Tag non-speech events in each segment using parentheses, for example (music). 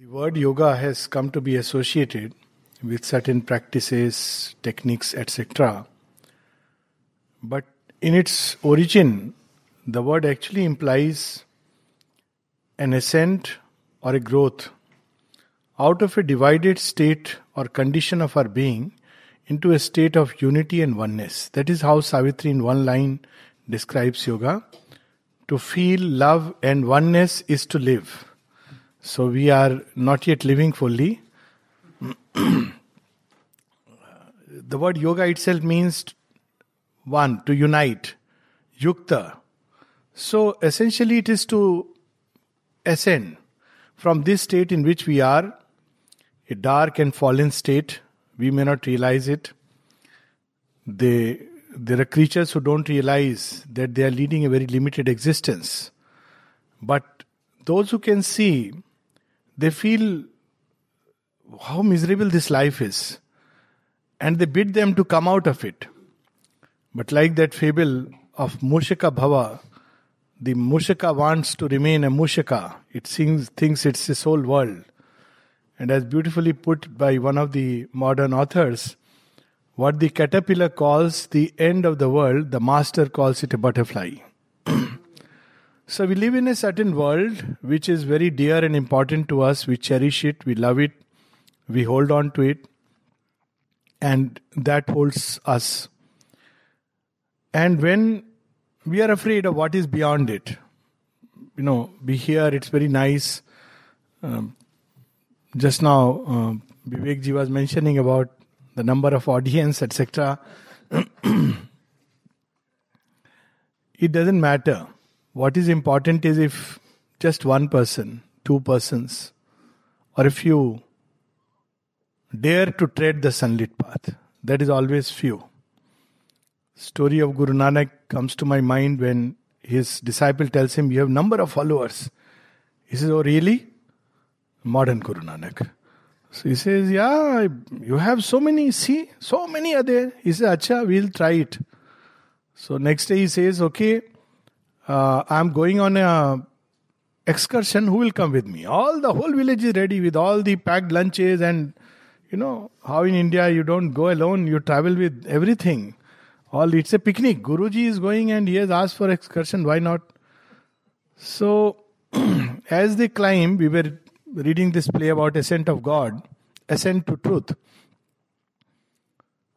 The word yoga has come to be associated with certain practices, techniques, etc. But in its origin, the word actually implies an ascent or a growth out of a divided state or condition of our being into a state of unity and oneness. That is how Savitri, in one line, describes yoga. To feel love and oneness is to live. So we are not yet living fully. (clears throat) the word yoga itself means one, to unite, yukta. So essentially, it is to ascend from this state in which we are, a dark and fallen state, we may not realize it. They, there are creatures who don't realize that they are leading a very limited existence. But those who can see, they feel how miserable this life is. And they bid them to come out of it. But like that fable of Mushika Bhava, the Mushika wants to remain a Mushika. It seems, thinks it's his whole world. And as beautifully put by one of the modern authors, what the caterpillar calls the end of the world, the master calls it a butterfly. (clears throat) so we live in a certain world which is very dear and important to us. We cherish it, we love it, we hold on to it, and that holds us. And when we are afraid of what is beyond it, you know, we hear it's very nice. Um, just now, uh, Vivek ji was mentioning about the number of audience, etc. (clears throat) it doesn't matter. What is important is if just one person, two persons, or a few dare to tread the sunlit path. That is always few. Story of Guru Nanak comes to my mind when his disciple tells him, You have number of followers. He says, Oh really? Modern Guru Nanak. So he says, Yeah, you have so many, see, so many are there. He says, Acha, we'll try it. So next day he says, Okay, uh, I'm going on a excursion. Who will come with me? All the whole village is ready with all the packed lunches and you know how in India you don't go alone, you travel with everything. All it's a picnic. Guruji is going and he has asked for excursion. Why not? So (clears throat) as they climb, we were reading this play about ascent of God, ascent to truth.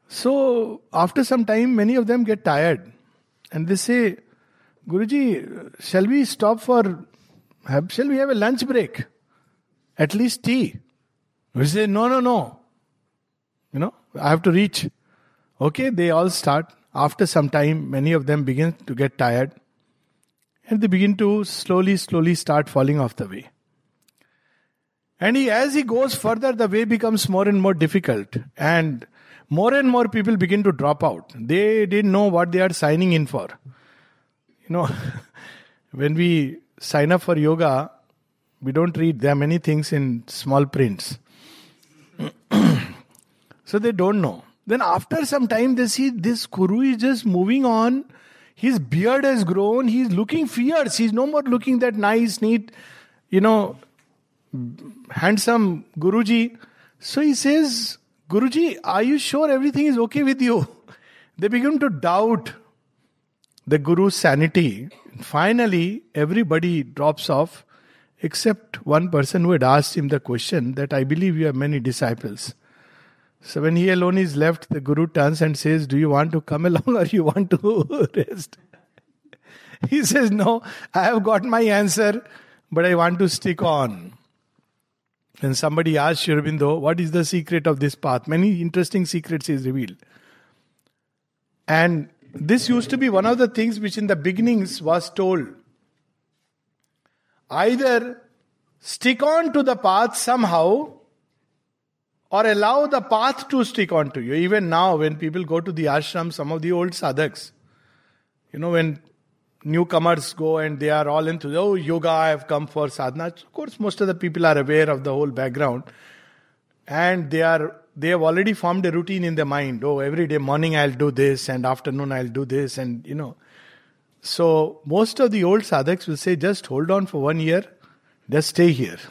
So after some time, many of them get tired, and they say, "Guruji, shall we stop for? Have, shall we have a lunch break? At least tea?" We say, "No, no, no. You know, I have to reach." Okay, they all start. After some time, many of them begin to get tired, and they begin to slowly, slowly start falling off the way. And he, as he goes further, the way becomes more and more difficult. And more and more people begin to drop out. They didn't know what they are signing in for. You know, (laughs) when we sign up for yoga, we don't read. There are many things in small prints. (clears throat) so they don't know. Then after some time, they see this guru is just moving on. His beard has grown. He's looking fierce. He's no more looking that nice, neat, you know, handsome Guruji. So he says, Guruji, are you sure everything is okay with you? (laughs) They begin to doubt the Guru's sanity. Finally, everybody drops off except one person who had asked him the question that I believe you have many disciples. So when he alone is left, the Guru turns and says, Do you want to come along or you want to (laughs) rest? He says, No, I have got my answer, but I want to stick on. When somebody asks Sri Aurobindo, what is the secret of this path? Many interesting secrets is revealed. And this used to be one of the things which in the beginnings was told. Either stick on to the path somehow or allow the path to stick on to you. Even now, when people go to the ashram, some of the old sadhaks, you know, when newcomers go and they are all into oh yoga i have come for sadhana of course most of the people are aware of the whole background and they are they have already formed a routine in their mind oh every day morning i'll do this and afternoon i'll do this and you know so most of the old sadhaks will say just hold on for one year just stay here (laughs)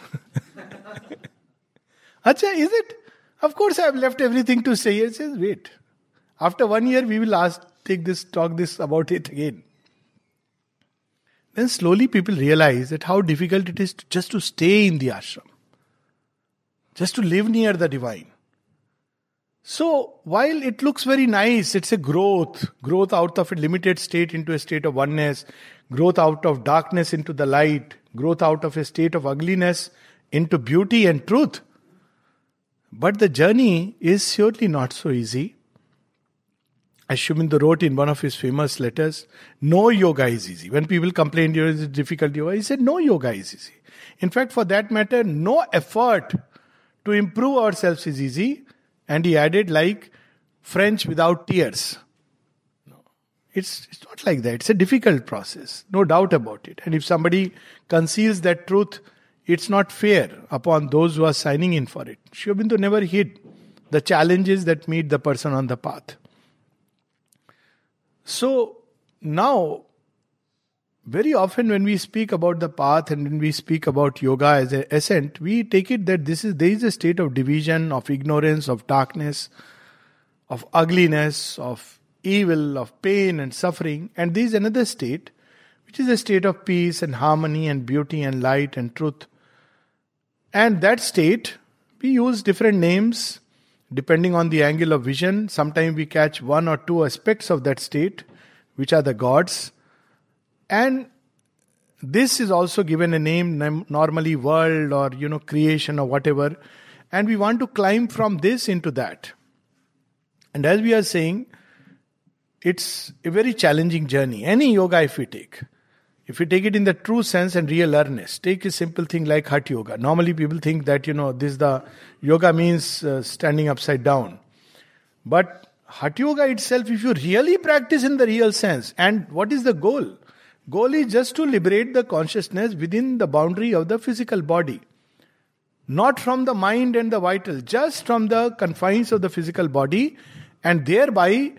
Acha, is it? Of course, I have left everything to say. He says, wait. After one year, we will ask, take this, talk this about it again. Then slowly people realize that how difficult it is to, just to stay in the ashram, just to live near the divine. So while it looks very nice, it's a growth, growth out of a limited state into a state of oneness, growth out of darkness into the light, growth out of a state of ugliness into beauty and truth. But the journey is surely not so easy. As Sri Aurobindo wrote in one of his famous letters, no yoga is easy. When people complain it is difficult yoga, he said no yoga is easy. In fact, for that matter, no effort to improve ourselves is easy. And he added, like French without tears. No. It's, it's not like that. It's a difficult process, no doubt about it. And if somebody conceals that truth, it's not fair upon those who are signing in for it. Sri Aurobindo never hid the challenges that meet the person on the path. So now, very often when we speak about the path and when we speak about yoga as an ascent, we take it that this is there is a state of division, of ignorance, of darkness, of ugliness, of evil, of pain and suffering, and there is another state, which is a state of peace and harmony and beauty and light and truth. And that state, we use different names depending on the angle of vision. Sometimes we catch one or two aspects of that state, which are the gods. And this is also given a name, normally world or you know creation or whatever. And we want to climb from this into that. And as we are saying, it's a very challenging journey. Any yoga, if we take, if you take it in the true sense and real earnest, take a simple thing like Hatha Yoga. Normally, people think that, you know, this the yoga means uh, standing upside down. But Hatha Yoga itself, if you really practice in the real sense, and what is the goal? Goal is just to liberate the consciousness within the boundary of the physical body. Not from the mind and the vital, just from the confines of the physical body, and thereby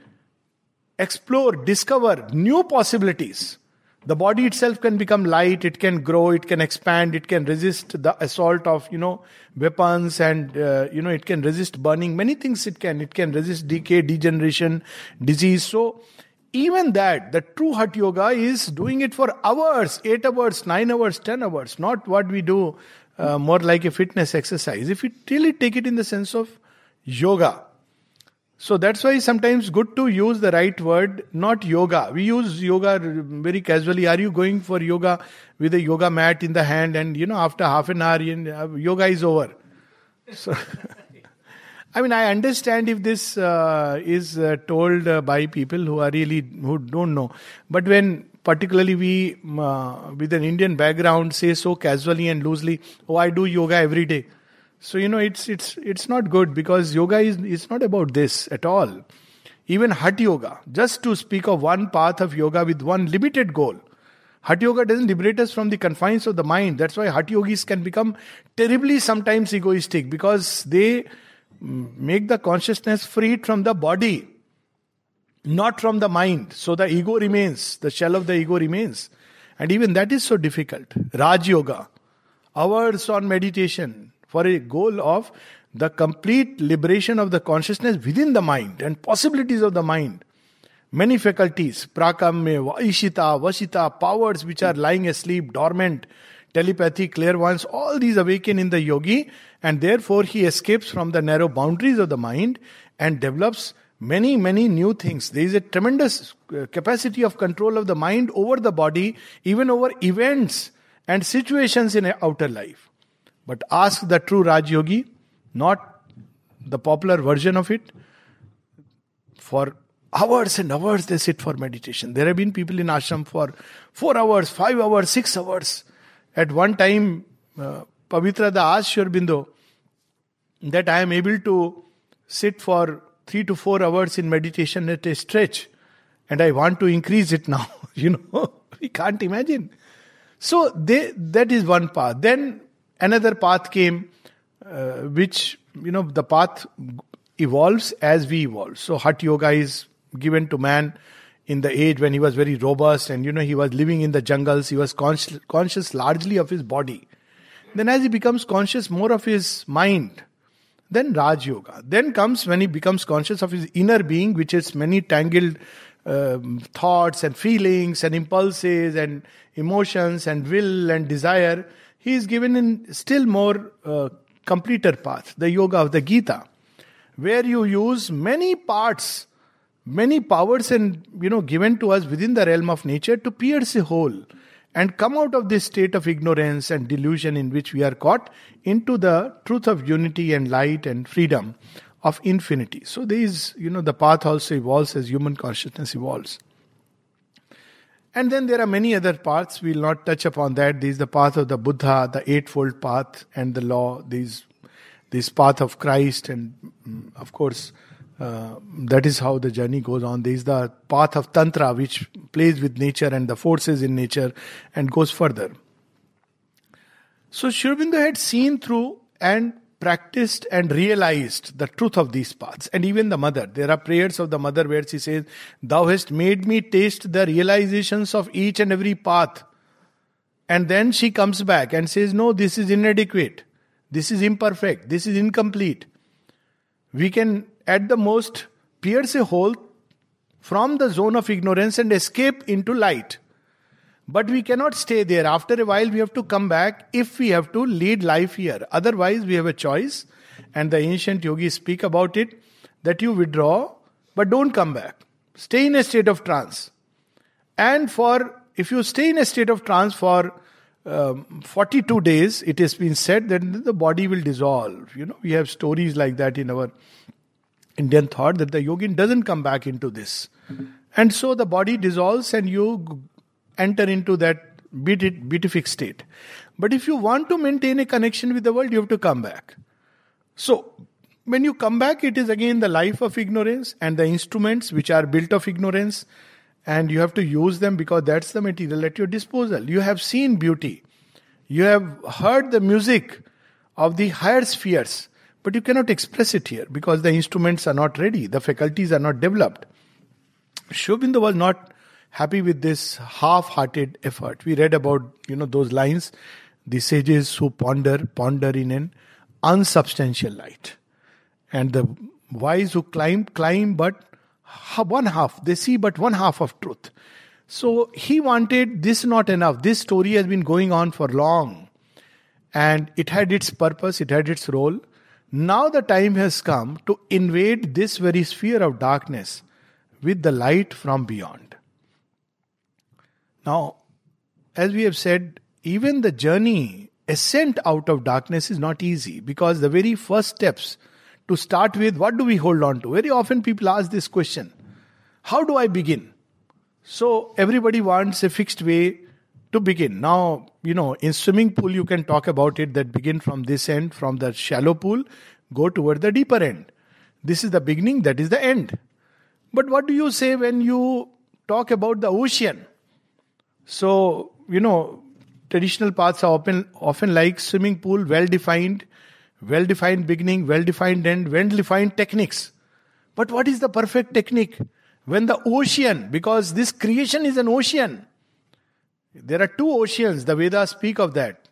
explore, discover new possibilities. The body itself can become light it can grow it can expand it can resist the assault of you know weapons and uh, you know it can resist burning. Many things it can. It can resist decay degeneration disease. So even that the true hatha yoga is doing it for hours 8 hours 9 hours 10 hours not what we do uh, more like a fitness exercise if you really take it in the sense of yoga so that's why sometimes good to use the right word, not yoga. We use yoga very casually. Are you going for yoga with a yoga mat in the hand and you know after half an hour yoga is over? So (laughs) I mean, I understand if this uh, is uh, told uh, by people who are really who don't know, but when particularly we uh, with an Indian background say so casually and loosely, "Oh, I do yoga every day," So you know it's it's it's not good because yoga is it's not about this at all. Even Hatha Yoga, just to speak of one path of yoga with one limited goal. Hatha Yoga doesn't liberate us from the confines of the mind. That's why Hatha Yogis can become terribly sometimes egoistic because they make the consciousness freed from the body, not from the mind. So the ego remains, the shell of the ego remains. And even that is so difficult. Raj Yoga, hours on meditation, for a goal of the complete liberation of the consciousness within the mind and possibilities of the mind. Many faculties, prakamya, vaishita, vasita, powers which are lying asleep, dormant, telepathy, clairvoyance, all these awaken in the yogi, and therefore he escapes from the narrow boundaries of the mind and develops many, many new things. There is a tremendous uh, capacity of control of the mind over the body, even over events and situations in outer life. But ask the true Raj Yogi, not the popular version of it. For hours and hours they sit for meditation. There have been people in ashram for four hours, five hours, six hours. At one time, uh, Pavitra Da asked Sri that I am able to sit for three to four hours in meditation at a stretch, and I want to increase it now. (laughs) you know, (laughs) we can't imagine. So they, that is one path. Then another path came, uh, which, you know, the path evolves as we evolve. So, Hatha Yoga is given to man in the age when he was very robust and, you know, he was living in the jungles. He was conscious largely of his body. Then, as he becomes conscious more of his mind, Then Raj Yoga. Then comes when he becomes conscious of his inner being, which is many tangled um, thoughts and feelings and impulses and emotions and will and desire. He is given in still more uh, completer path, the yoga of the Gita, where you use many parts, many powers and you know given to us within the realm of nature to pierce a hole and come out of this state of ignorance and delusion in which we are caught into the truth of unity and light and freedom of infinity. So there is, you know, the path also evolves as human consciousness evolves. And then there are many other paths. We'll not touch upon that. There is the path of the Buddha, the Eightfold Path, and the law. These, this path of Christ, and mm, of course, uh, that is how the journey goes on. There is the path of Tantra, which plays with nature and the forces in nature and goes further. So Sri Aurobindo had seen through and practiced and realized the truth of these paths. And even the mother. There are prayers of the mother where she says, Thou hast made me taste the realizations of each and every path. And then she comes back and says, No, this is inadequate. This is imperfect. This is incomplete. We can at the most pierce a hole from the zone of ignorance and escape into light. But we cannot stay there. After a while, we have to come back if we have to lead life here. Otherwise, we have a choice. And the ancient yogis speak about it that you withdraw, but don't come back. Stay in a state of trance. And for, if you stay in a state of trance for um, 42 days, it has been said that the body will dissolve. You know, we have stories like that in our Indian thought that the yogin doesn't come back into this. And so the body dissolves and you enter into that beatific state. But if you want to maintain a connection with the world, you have to come back. So, when you come back, it is again the life of ignorance and the instruments which are built of ignorance, and you have to use them because that's the material at your disposal. You have seen beauty, you have heard the music of the higher spheres, but you cannot express it here because the instruments are not ready, the faculties are not developed. Sri Aurobindo was not happy with this half-hearted effort. We read about, you know, those lines, the sages who ponder, ponder in an unsubstantial light. And the wise who climb, climb but one half. They see but one half of truth. So he wanted this not enough. This story has been going on for long. And it had its purpose, it had its role. Now the time has come to invade this very sphere of darkness with the light from beyond. Now, as we have said, even the journey, ascent out of darkness is not easy because the very first steps to start with, what do we hold on to? Very often people ask this question How do I begin? So everybody wants a fixed way to begin. Now, you know, in swimming pool, you can talk about it that begin from this end, from the shallow pool, go toward the deeper end. This is the beginning, that is the end. But what do you say when you talk about the ocean? So, you know, traditional paths are often, often like swimming pool, well defined, well defined beginning, well defined end, well defined techniques. But what is the perfect technique? When the ocean, because this creation is an ocean, there are two oceans, the Vedas speak of that.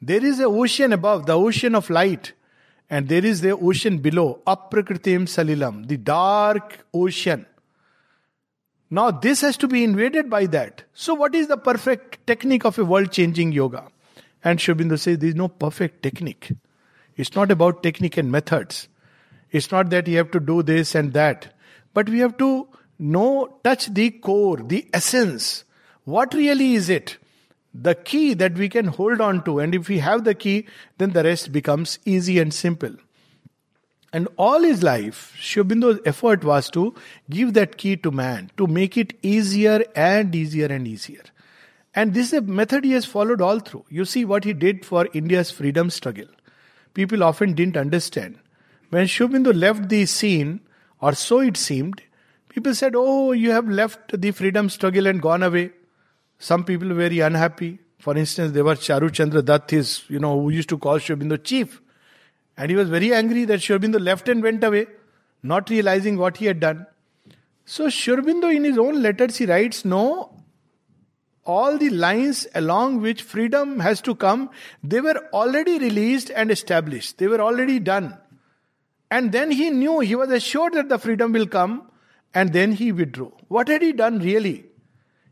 There is an ocean above, the ocean of light, and there is the ocean below, Aprakritim Salilam, the dark ocean. Now, this has to be invaded by that. So, what is the perfect technique of a world changing yoga? And Sri Aurobindo says there is no perfect technique. It's not about technique and methods. It's not that you have to do this and that. But we have to know, touch the core, the essence what really is it? The key that we can hold on to, and if we have the key, then the rest becomes easy and simple. And all his life, Sri Aurobindo's effort was to give that key to man, to make it easier and easier and easier. And this is a method he has followed all through. You see what he did for India's freedom struggle. People often didn't understand. When Sri Aurobindo left the scene, or so it seemed, people said, Oh, you have left the freedom struggle and gone away. Some people were very unhappy. For instance, there was Charu Chandra Dutt, his, you know, who used to call Sri Aurobindo chief. And he was very angry that Sri Aurobindo left and went away, not realizing what he had done. So Sri in his own letters he writes, no, all the lines along which freedom has to come, they were already released and established. They were already done. And then he knew, he was assured that the freedom will come, and then he withdrew. What had he done really?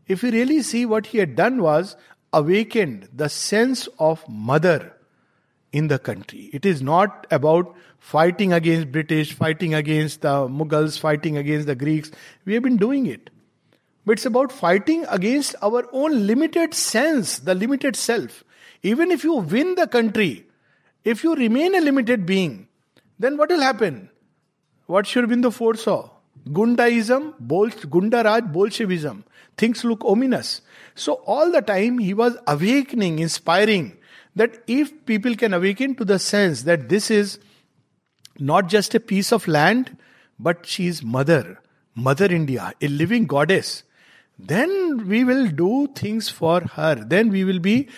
If you really see what he had done was awakened the sense of mother in the country. It is not about fighting against British, fighting against the Mughals, fighting against the Greeks. We have been doing it. But it's about fighting against our own limited sense, the limited self. Even if you win the country, if you remain a limited being, then what will happen? What Sri Aurobindo foresaw? Gundaism, Bol- Gundaraj, Bolshevism. Things look ominous. So all the time he was awakening, inspiring that if people can awaken to the sense that this is not just a piece of land, but she is mother, Mother India, a living goddess, then we will do things for her. Then we will be,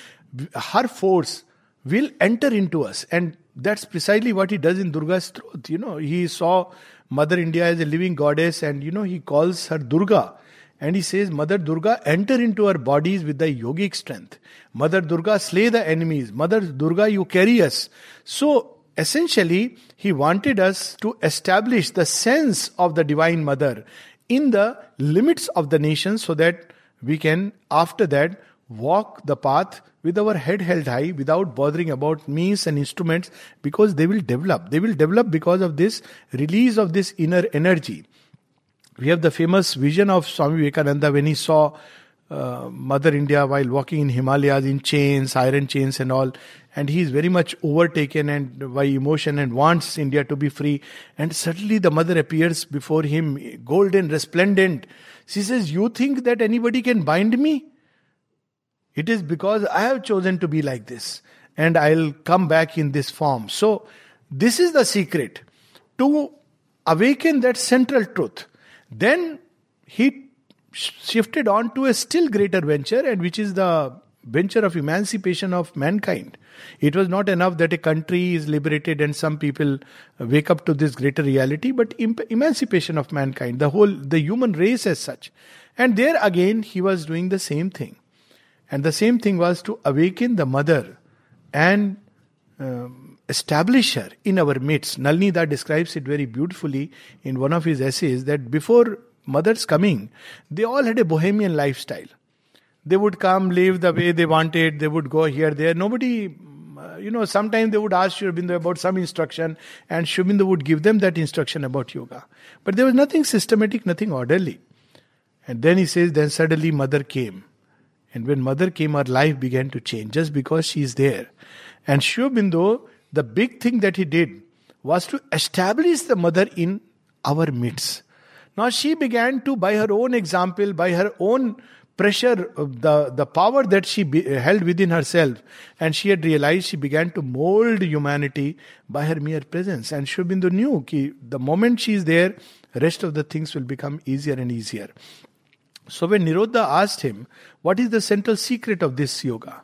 her force will enter into us. And that's precisely what he does in Durga Stotra. You know, he saw Mother India as a living goddess and, you know, he calls her Durga. And he says, Mother Durga, enter into our bodies with thy yogic strength. Mother Durga, slay the enemies. Mother Durga, you carry us. So, essentially, he wanted us to establish the sense of the Divine Mother in the limits of the nation so that we can, after that, walk the path with our head held high without bothering about means and instruments because they will develop. They will develop because of this release of this inner energy. We have the famous vision of Swami Vivekananda when he saw uh, Mother India while walking in Himalayas in chains, iron chains, and all. And he is very much overtaken and by emotion and wants India to be free. And suddenly the mother appears before him, golden, resplendent. She says, You think that anybody can bind me? It is because I have chosen to be like this. And I'll come back in this form. So, this is the secret to awaken that central truth then he shifted on to a still greater venture, and which is the venture of emancipation of mankind. It was not enough that a country is liberated and some people wake up to this greater reality, but emancipation of mankind, the whole, the human race as such. And there again, he was doing the same thing. And the same thing was to awaken the mother and um, establish her in our midst. Nalini describes it very beautifully in one of his essays that before mother's coming, they all had a bohemian lifestyle. They would come, live the way they wanted, they would go here, there. Nobody, uh, you know, sometimes they would ask Sri Aurobindo about some instruction, and Sri Aurobindo would give them that instruction about yoga. But there was nothing systematic, nothing orderly. And then he says, then suddenly mother came. And when mother came, our life began to change just because she is there. And Sri Aurobindo the big thing that he did was to establish the mother in our midst. Now she began to, by her own example, by her own pressure, uh, the, the power that she be, uh, held within herself, and she had realized she began to mold humanity by her mere presence. And Sri Aurobindo knew that the moment she is there, rest of the things will become easier and easier. So when Nirodha asked him, what is the central secret of this yoga?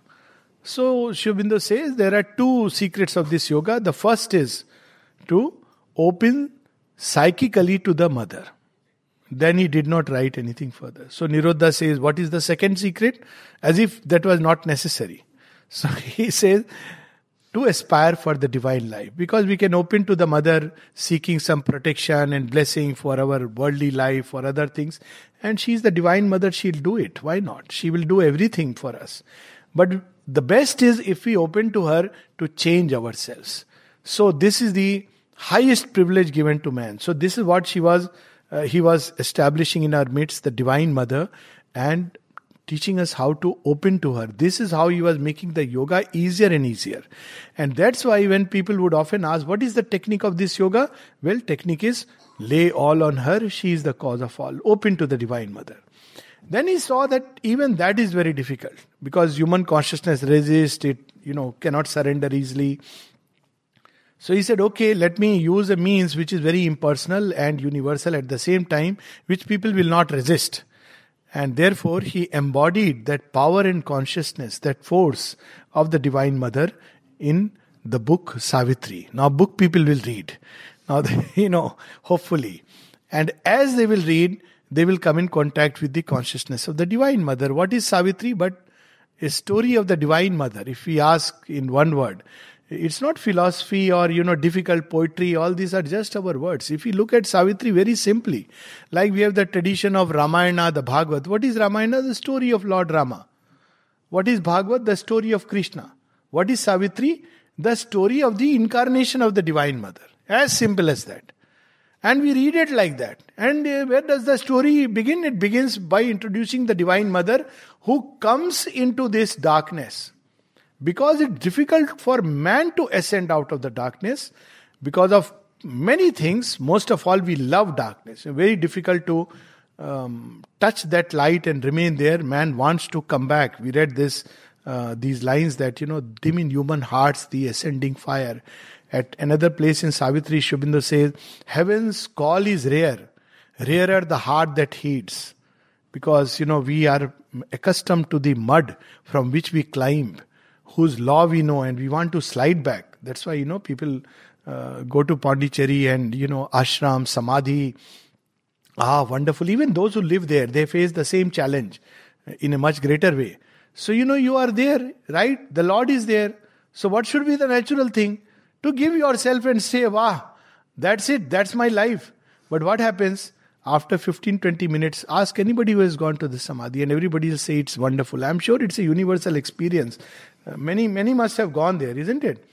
So Sri says there are two secrets of this yoga. The first is to open psychically to the mother. Then he did not write anything further. So Nirodha says, What is the second secret? As if that was not necessary. So (laughs) he says, to aspire for the divine life because we can open to the mother seeking some protection and blessing for our worldly life or other things. And she is the divine mother she'll do it. Why not? She will do everything for us. But the best is if we open to her to change ourselves. So this is the highest privilege given to man. So this is what she was, uh, he was establishing in our midst, the Divine Mother, and teaching us how to open to her. This is how he was making the yoga easier and easier. And that's why when people would often ask, what is the technique of this yoga? Well, technique is lay all on her. She is the cause of all. Open to the Divine Mother. Then he saw that even that is very difficult because human consciousness resists, it you know cannot surrender easily. So he said, okay, let me use a means which is very impersonal and universal at the same time, which people will not resist. And therefore, he embodied that power and consciousness, that force of the Divine Mother in the book Savitri. Now, book people will read. Now, (laughs) you know, hopefully. And as they will read, they will come in contact with the consciousness of the Divine Mother. What is Savitri but a story of the Divine Mother? If we ask in one word, It's not philosophy or you know difficult poetry. All these are just our words. If we look at Savitri very simply, like we have the tradition of Ramayana, the Bhagavad. What is Ramayana? The story of Lord Rama. What is Bhagavad? The story of Krishna. What is Savitri? The story of the incarnation of the Divine Mother. As simple as that. And we read it like that. And uh, where does the story begin? It begins by introducing the Divine Mother who comes into this darkness. Because it's difficult for man to ascend out of the darkness because of many things. Most of all, we love darkness. Very difficult to um, touch that light and remain there. Man wants to come back. We read this, uh, these lines that, you know, dim in human hearts the ascending fire. At another place in Savitri, Sri Aurobindo says, Heaven's call is rare, rarer the heart that heeds. Because, you know, we are accustomed to the mud from which we climb, whose law we know, and we want to slide back. That's why, you know, people uh, go to Pondicherry and, you know, ashram, samadhi. Ah, wonderful. Even those who live there, they face the same challenge in a much greater way. So, you know, you are there, right? The Lord is there. So, what should be the natural thing? to give yourself and say, Wow, that's it, that's my life. But what happens? After 15 20 minutes, ask anybody who has gone to the Samadhi, and everybody will say it's wonderful. I'm sure it's a universal experience. Many, many must have gone there, isn't it?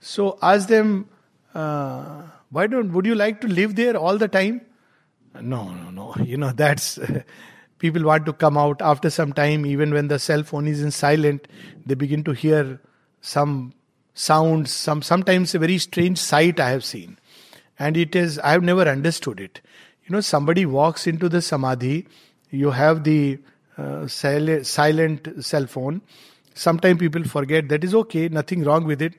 So ask them, uh, why don't, would you like to live there all the time? No, no, no. (laughs) You know, that's. (laughs) people want to come out after some time, even when the cell phone is in silent, they begin to hear some sounds, some sometimes a very strange sight I have seen. And it is I have never understood it. You know, somebody walks into the samadhi, you have the uh, sil- silent cell phone. Sometimes people forget that is okay, nothing wrong with it.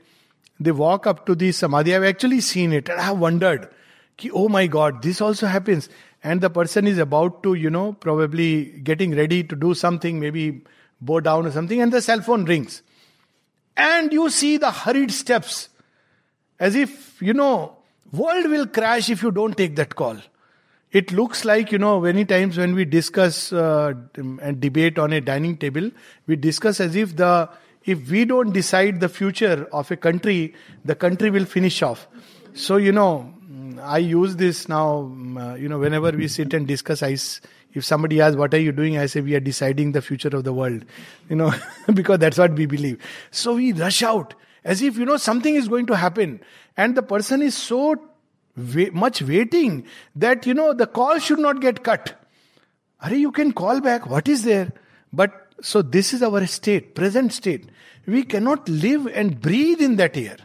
They walk up to the samadhi. I've actually seen it and I have wondered, oh my god, this also happens. And the person is about to, you know, probably getting ready to do something, maybe bow down or something, and the cell phone rings and you see the hurried steps as if you know world will crash if you don't take that call it looks like you know many times when we discuss uh, and debate on a dining table we discuss as if the if we don't decide the future of a country the country will finish off so you know i use this now uh, you know whenever we sit and discuss i if somebody asks, What are you doing? I say, We are deciding the future of the world. (laughs) You know, (laughs) because that's what we believe. So we rush out as if, you know, something is going to happen. And the person is so much waiting that, you know, the call should not get cut. Are you can call back. What is there? But so this is our state, present state. We cannot live and breathe in that air.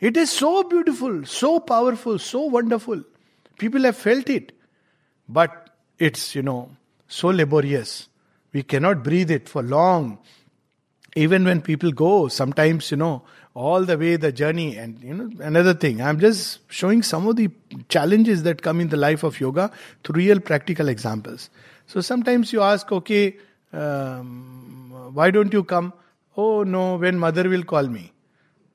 It is so beautiful, so powerful, so wonderful. People have felt it. But it's, you know, so laborious. We cannot breathe it for long. Even when people go, sometimes, you know, all the way the journey. And, you know, another thing, I'm just showing some of the challenges that come in the life of yoga through real practical examples. So sometimes you ask, okay, um, why don't you come? Oh, no, when mother will call me.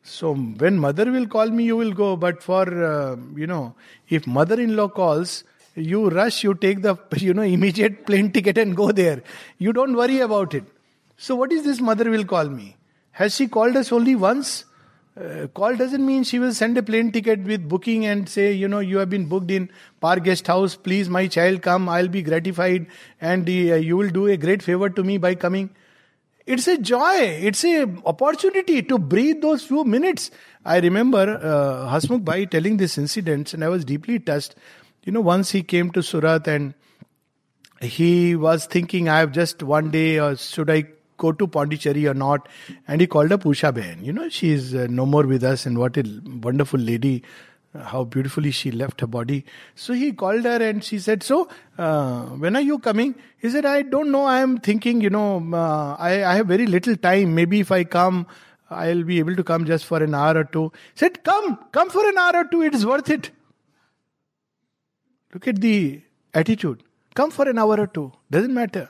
So when mother will call me, you will go. But for, uh, you know, if mother in law calls, you rush, you take the (laughs) you know immediate plane ticket and go there. You don't worry about it. So what is this mother will call me? Has she called us only once? Uh, call doesn't mean she will send a plane ticket with booking and say, you know, you have been booked in Park Guest House. Please, my child, come. I'll be gratified, and uh, you will do a great favor to me by coming. It's a joy. It's a opportunity to breathe those few minutes. I remember uh, Hasmukh Bhai telling this incident, and I was deeply touched. You know, once he came to Surat and he was thinking, I have just one day, or should I go to Pondicherry or not? And he called up Usha Ben. You know, she is uh, no more with us, and what a wonderful lady. How beautifully she left her body. So he called her and she said, So, uh, when are you coming? He said, I don't know. I am thinking, you know, uh, I, I have very little time. Maybe if I come, I'll be able to come just for an hour or two. He said, Come, come for an hour or two. It is worth it. Look at the attitude. Come for an hour or two. Doesn't matter.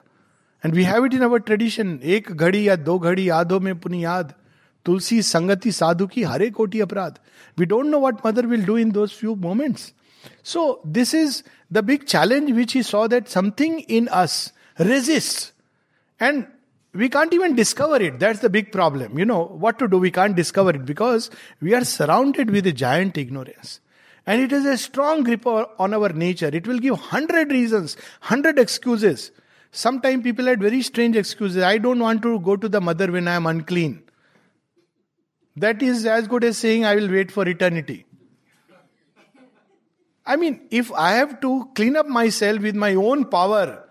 And we have it in our tradition. एक घड़ी या दो घड़ी यादों में पुनियाद तुलसी संगति साधु की हरे कोटि अपराध we don't know what mother will do in those few moments so this is the big challenge which he saw that something in us resists and we can't even discover it. That's the big problem. You know, what to do? We can't discover it because we are surrounded with a giant ignorance. And it is a strong grip on our nature. It will give hundred reasons, hundred excuses. Sometimes people had very strange excuses. I don't want to go to the mother when I am unclean. That is as good as saying I will wait for eternity. I mean, if I have to clean up myself with my own power,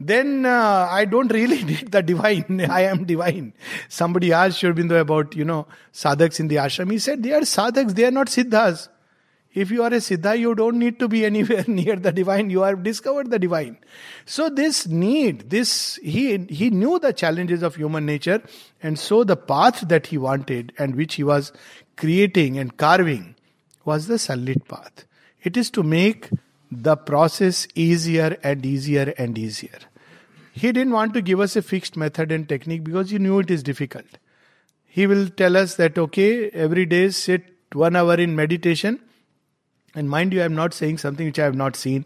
then uh, I don't really (laughs) need the divine. I am divine. Somebody asked Sri Aurobindo about, you know, sadhaks in the ashram. He said, they are sadhaks, they are not siddhas. If you are a siddha, you don't need to be anywhere (laughs) near the divine. You have discovered the divine. So this need, this, he, he knew the challenges of human nature. And so the path that he wanted and which he was creating and carving was the sunlit path. It is to make the process easier and easier and easier. He didn't want to give us a fixed method and technique because he knew it is difficult. He will tell us that, okay, every day sit one hour in meditation. And mind you, I'm not saying something which I have not seen.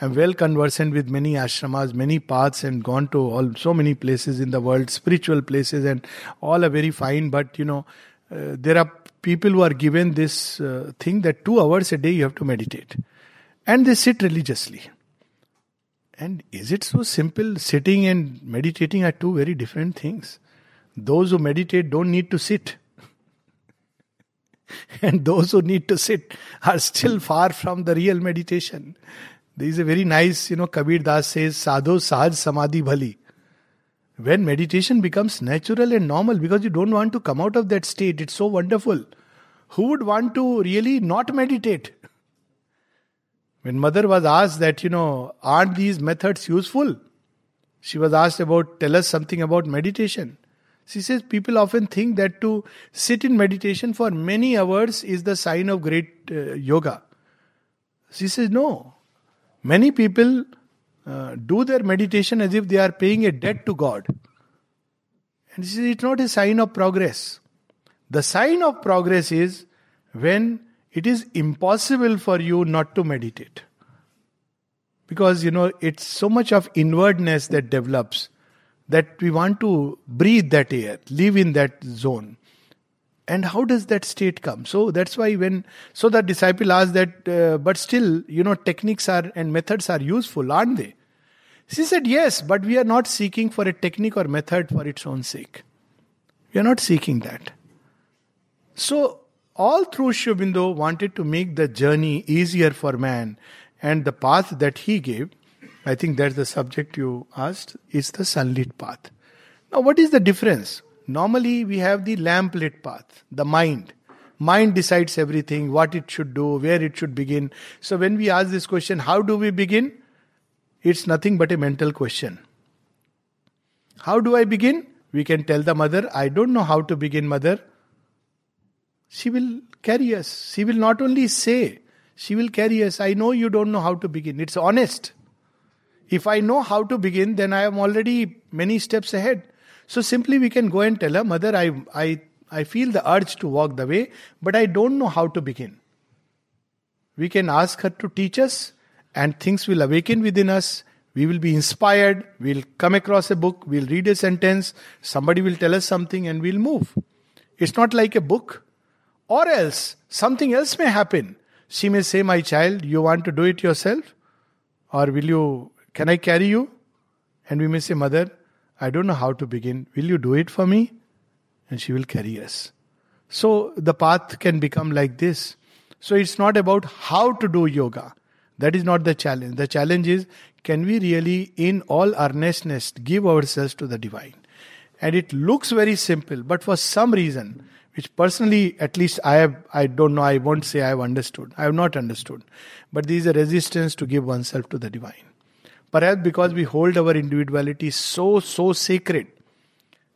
I'm well conversant with many ashramas, many paths, and gone to all so many places in the world, spiritual places, and all are very fine. But you know, uh, there are people who are given this uh, thing that two hours a day you have to meditate and they sit religiously. And is it so simple? Sitting and meditating are two very different things. Those who meditate don't need to sit. (laughs) and those who need to sit are still far from the real meditation. There is a very nice, you know, Kabir Das says, Sadho Sahaj Samadhi Bhali. When meditation becomes natural and normal, because you don't want to come out of that state, it's so wonderful. Who would want to really not meditate? When mother was asked that, you know, aren't these methods useful? She was asked about, tell us something about meditation. She says people often think that to sit in meditation for many hours is the sign of great uh, yoga. She says, no. Many people uh, do their meditation as if they are paying a debt to God. And she says, it's not a sign of progress. The sign of progress is when it is impossible for you not to meditate. Because, you know, it's so much of inwardness that develops that we want to breathe that air, live in that zone. And how does that state come? So that's why when, so the disciple asked that, uh, but still, you know, techniques are and methods are useful, aren't they? She said, yes, but we are not seeking for a technique or method for its own sake. We are not seeking that. So all through Sri Aurobindo wanted to make the journey easier for man, and the path that he gave, I think that's the subject you asked, is the sunlit path. Now, what is the difference? Normally, we have the lamp lit path, the mind. Mind decides everything, what it should do, where it should begin. So, when we ask this question, how do we begin? It's nothing but a mental question. How do I begin? We can tell the mother, I don't know how to begin, mother she will carry us. She will not only say, she will carry us. I know you don't know how to begin. It's honest. If I know how to begin, then I am already many steps ahead. So simply we can go and tell her, Mother, I, I, I feel the urge to walk the way, but I don't know how to begin. We can ask her to teach us, and things will awaken within us. We will be inspired. We'll come across a book. We'll read a sentence. Somebody will tell us something, and we'll move. It's not like a book or else something else may happen. She may say, My child, you want to do it yourself? Or will you, can I carry you? And we may say, Mother, I don't know how to begin. Will you do it for me? And she will carry us. So the path can become like this. So it's not about how to do yoga. That is not the challenge. The challenge is can we really, in all earnestness, give ourselves to the divine? And it looks very simple, but for some reason, which personally, at least I have, I don't know, I won't say I have understood. I have not understood. But there is a resistance to give oneself to the divine. Perhaps because we hold our individuality so, so sacred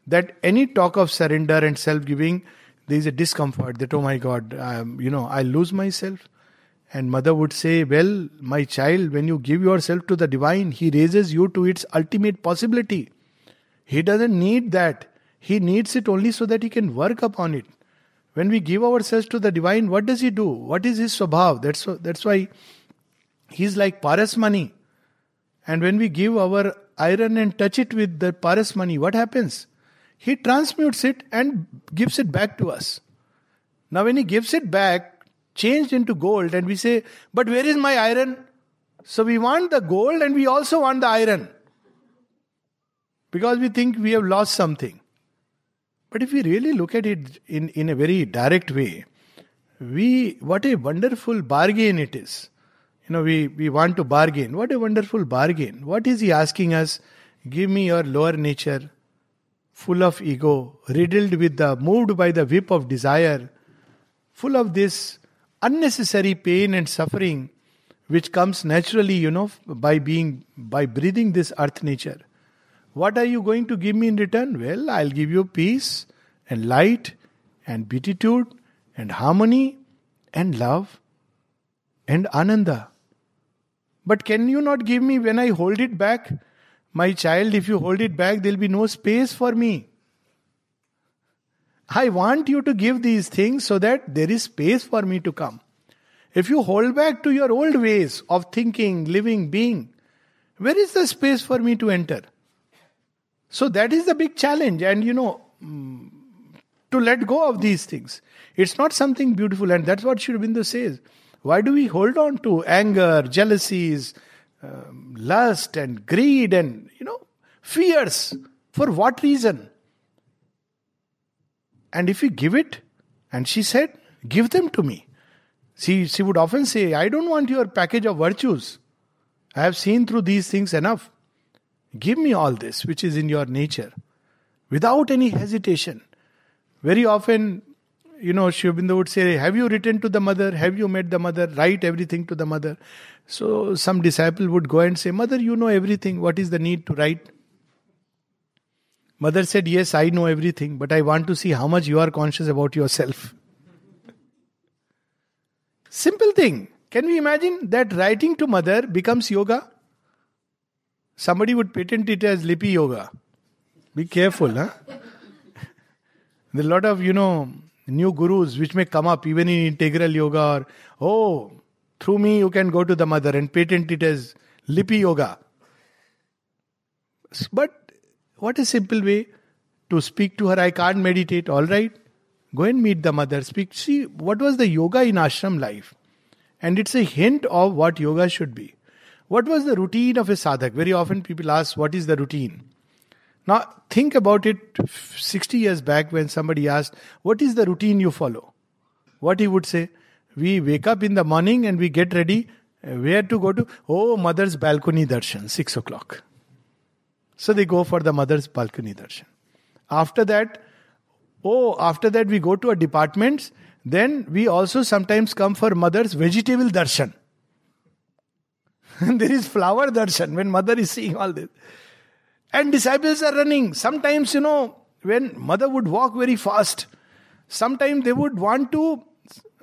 that any talk of surrender and self giving, there is a discomfort that, oh my God, um, you know, I lose myself. And mother would say, Well, my child, when you give yourself to the divine, he raises you to its ultimate possibility. He doesn't need that. He needs it only so that he can work upon it. When we give ourselves to the divine, what does he do? What is his swabhav? That's, that's why he's like Parasmani. And when we give our iron and touch it with the Parasmani, what happens? He transmutes it and gives it back to us. Now, when he gives it back, changed into gold, and we say, But where is my iron? So we want the gold and we also want the iron. Because we think we have lost something. But if we really look at it in, in a very direct way, we what a wonderful bargain it is. You know, we, we want to bargain. What a wonderful bargain. What is he asking us? Give me your lower nature, full of ego, riddled with the moved by the whip of desire, full of this unnecessary pain and suffering which comes naturally, you know, by being by breathing this earth nature. What are you going to give me in return? Well, I'll give you peace and light and beatitude and harmony and love and ananda. But can you not give me when I hold it back? My child, if you hold it back, there'll be no space for me. I want you to give these things so that there is space for me to come. If you hold back to your old ways of thinking, living, being, where is the space for me to enter? So that is the big challenge. And you know, mm, to let go of these things. It's not something beautiful, and that's what Sri Aurobindo says. Why do we hold on to anger, jealousies, um, lust, and greed, and you know, fears? For what reason? And if we give it, and she said, Give them to me. She, she would often say, I don't want your package of virtues. I have seen through these things enough. Give me all this which is in your nature without any hesitation. Very often, you know, Sri would say, Have you written to the mother? Have you met the mother? Write everything to the mother. So some disciple would go and say, Mother, you know everything. What is the need to write? Mother said, Yes, I know everything, but I want to see how much you are conscious about yourself. Simple thing. Can we imagine that writing to mother becomes yoga? Somebody would patent it as lipi yoga. Be careful, huh? (laughs) There are a lot of, you know, new gurus which may come up even in integral yoga or, oh, through me you can go to the mother and patent it as lipi yoga. But what a simple way to speak to her. I can't meditate, all right. Go and meet the mother. Speak. See, what was the yoga in ashram life? And it's a hint of what yoga should be. What was the routine of a sadhak? Very often people ask, What is the routine? Now, think about it 60 years back when somebody asked, What is the routine you follow? What he would say, We wake up in the morning and we get ready. Uh, where to go to? Oh, mother's balcony darshan, 6 o'clock. So they go for the mother's balcony darshan. After that, Oh, after that we go to a departments. Then we also sometimes come for mother's vegetable darshan. (laughs) there is flower darshan when mother is seeing all this. And disciples are running. Sometimes, you know, when mother would walk very fast, sometimes they would want to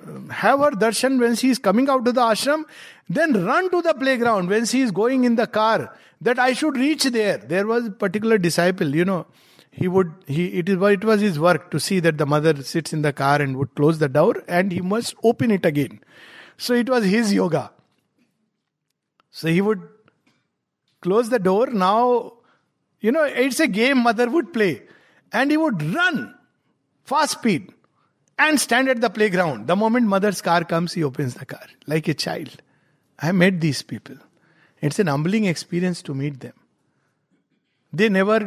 um, have her darshan when she is coming out to the ashram, then run to the playground when she is going in the car, that I should reach there. There was a particular disciple, you know, he would he it is it was his work to see that the mother sits in the car and would close the door and he must open it again so it was his yoga so he would close the door now you know it's a game mother would play and he would run fast speed and stand at the playground the moment mother's car comes he opens the car like a child i met these people it's an humbling experience to meet them they never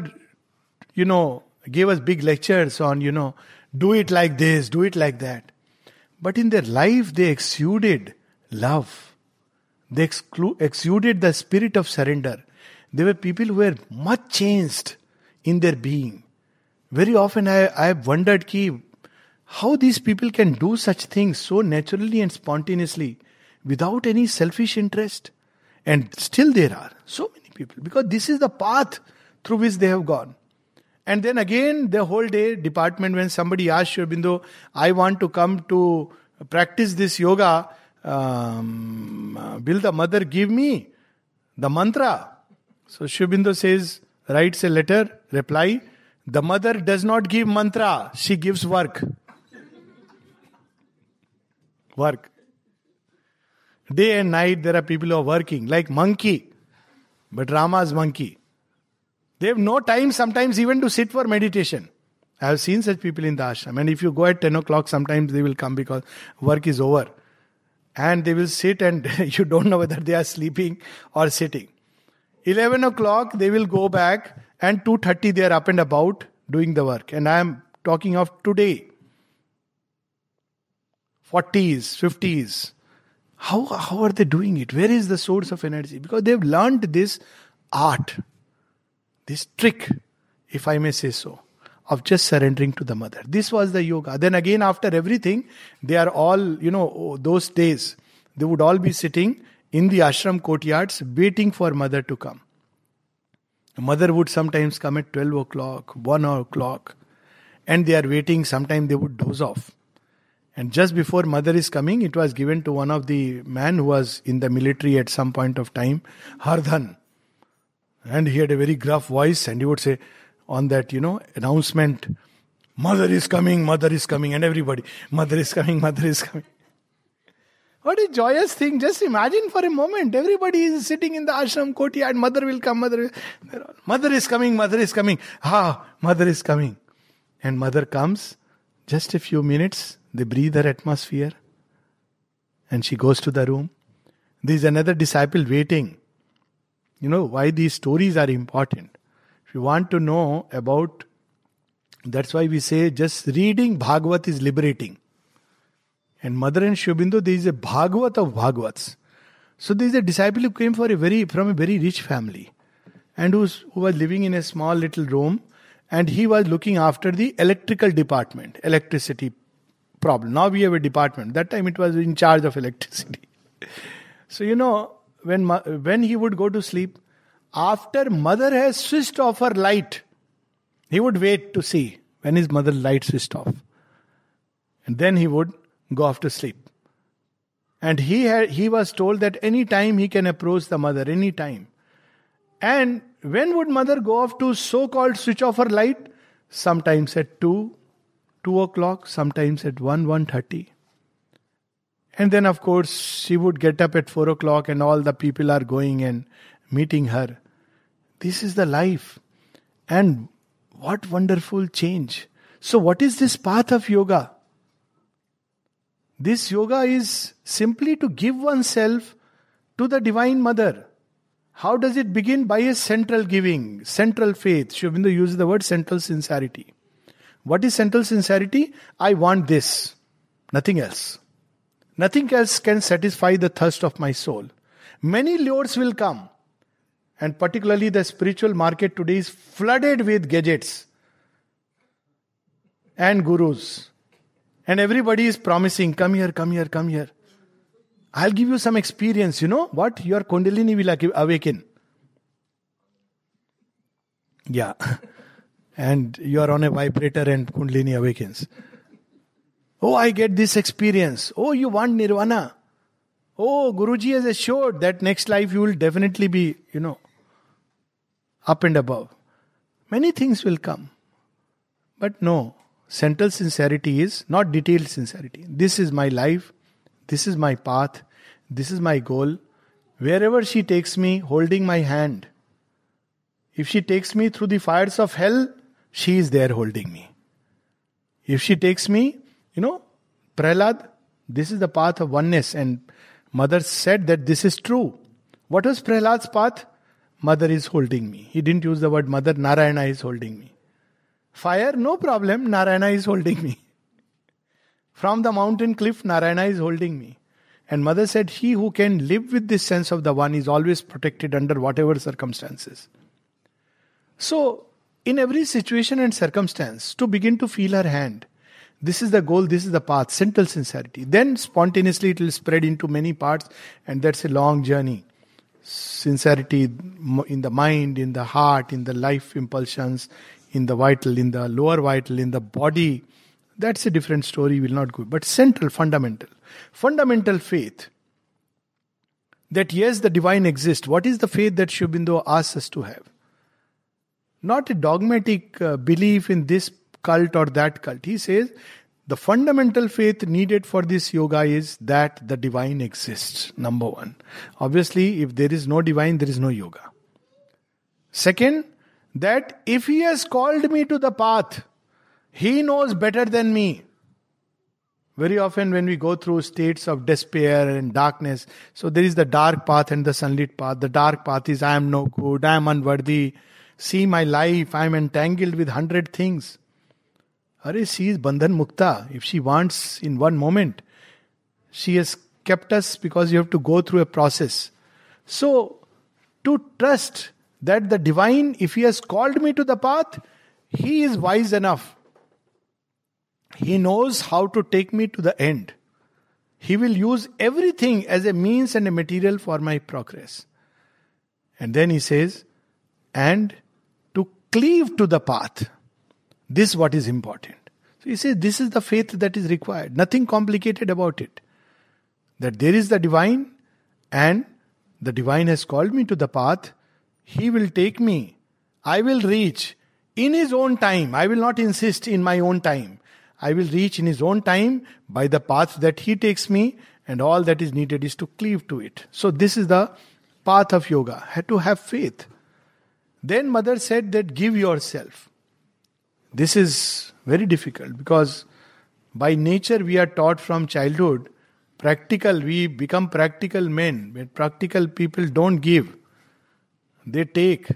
you know, gave us big lectures on, you know, do it like this, do it like that. But in their life, they exuded love. They exclu- exuded the spirit of surrender. They were people who were much changed in their being. Very often I, I have wondered ki, how these people can do such things so naturally and spontaneously without any selfish interest. And still there are so many people because this is the path through which they have gone. And then again, the whole day department, when somebody asks Sri Aurobindo, I want to come to practice this yoga, um, will the mother give me the mantra? So Sri Aurobindo says, writes a letter, reply, the mother does not give mantra, she gives work. work. Day and night there are people who are working, like monkey. But Rama's monkey. They have no time sometimes even to sit for meditation. I have seen such people in the ashram. And if you go at 10 o'clock, sometimes they will come because work is over. And they will sit and (laughs) you don't know whether they are sleeping or sitting. 11 o'clock, they will go back and 2.30 they are up and about doing the work. And I am talking of today. 40s, 50s. How, how are they doing it? Where is the source of energy? Because they've learned this art, this trick, if I may say so, of just surrendering to the mother. This was the yoga. Then again, after everything, they are all, you know, oh, those days, they would all be sitting in the ashram courtyards waiting for mother to come. Mother would sometimes come at 12 o'clock, 1 o'clock, and they are waiting. Sometimes they would doze off. And just before mother is coming, it was given to one of the man who was in the military at some point of time, Hardhan. And he had a very gruff voice, and he would say on that, you know, announcement, Mother is coming, mother is coming, and everybody, Mother is coming, mother is coming. What a joyous thing. Just imagine for a moment. Everybody is sitting in the ashram courtyard. Mother will come, mother will. Mother is coming, mother is coming. Ah, mother is coming. And mother comes. Just a few minutes. They breathe her atmosphere. And she goes to the room. There is another disciple waiting. You know why these stories are important. If you want to know about, that's why we say just reading Bhagavat is liberating. And Mother and Sri Aurobindo, there is a Bhagavat of Bhagavats. So there is a disciple who came for a very from a very rich family, and who was living in a small little room, and he was looking after the electrical department, electricity problem. Now we have a department. That time it was in charge of electricity. (laughs) so you know when when he would go to sleep, after mother has switched off her light, he would wait to see when his mother light switched off, and then he would go off to sleep. And he had, he was told that any time he can approach the mother, any time. And when would mother go off to so-called switch off her light? Sometimes at 2, 2 o'clock, sometimes at 1, 1.30. And then of course she would get up at 4 o'clock and all the people are going and meeting her. This is the life. And what wonderful change. So what is this path of yoga? This yoga is simply to give oneself to the Divine Mother. How does it begin? By a central giving, central faith. Aurobindo uses the word central sincerity. What is central sincerity? I want this, nothing else. Nothing else can satisfy the thirst of my soul. Many lures will come, and particularly the spiritual market today is flooded with gadgets and gurus and everybody is promising, come here, come here, come here. I'll give you some experience. You know what? Your Kundalini will awaken. Yeah. (laughs) and you are on a vibrator and Kundalini awakens. Oh, I get this experience. Oh, you want Nirvana. Oh, Guruji has assured that next life you will definitely be, you know, up and above. Many things will come. But no, Central sincerity is not detailed sincerity. This is my life, this is my path, this is my goal. Wherever she takes me, holding my hand. If she takes me through the fires of hell, she is there holding me. If she takes me, you know, Prahlad, this is the path of oneness, and Mother said that this is true. What was Prahlad's path? Mother is holding me. He didn't use the word mother, Narayana is holding me. Fire, no problem, Narayana is holding me. From the mountain cliff, Narayana is holding me. And mother said, He who can live with this sense of the one is always protected under whatever circumstances. So, in every situation and circumstance, to begin to feel her hand, this is the goal, this is the path, central sincerity. Then spontaneously it will spread into many parts, and that's a long journey. Sincerity in the mind, in the heart, in the life impulsions, in the vital, in the lower vital, in the body, that's a different story, will not go. But central, fundamental. Fundamental faith that yes, the divine exists. What is the faith that Sri Aurobindo asks us to have? Not a dogmatic uh, belief in this cult or that cult. He says the fundamental faith needed for this yoga is that the divine exists, number one. Obviously, if there is no divine, there is no yoga. Second, that if He has called me to the path, He knows better than me. Very often, when we go through states of despair and darkness, so there is the dark path and the sunlit path. The dark path is I am no good, I am unworthy. See my life, I am entangled with hundred things. Are she is Bandhan Mukta. If she wants in one moment, she has kept us because you have to go through a process. So, to trust that the divine, if he has called me to the path, he is wise enough he knows how to take me to the end. He will use everything as a means and a material for my progress. And then he says, and to cleave to the path. This is what is important. So he says, this is the faith that is required. Nothing complicated about it. That there is the divine, and the divine has called me to the path. He will take me. I will reach in his own time. I will not insist in my own time. I will reach in His own time by the path that He takes me, and all that is needed is to cleave to it. So, this is the path of yoga. Had to have faith. Then, Mother said that give yourself. This is very difficult because by nature we are taught from childhood practical, we become practical men. But practical people don't give, they take.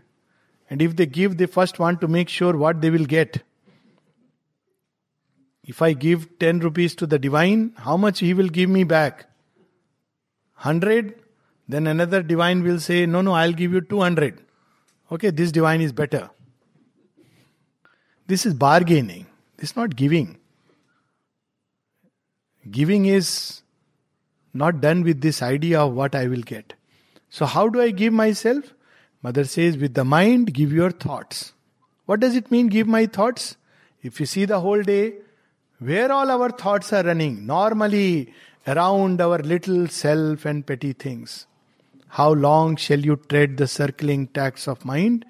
And if they give, they first want to make sure what they will get. If I give 10 rupees to the divine, how much he will give me back? 100? Then another divine will say, No, no, I'll give you 200. Okay, this divine is better. This is bargaining. This is not giving. Giving is not done with this idea of what I will get. So, how do I give myself? Mother says, with the mind, give your thoughts. What does it mean, give my thoughts? If you see the whole day, where all our thoughts are running, normally around our little self and petty things. How long shall you tread the circling tracks of mind?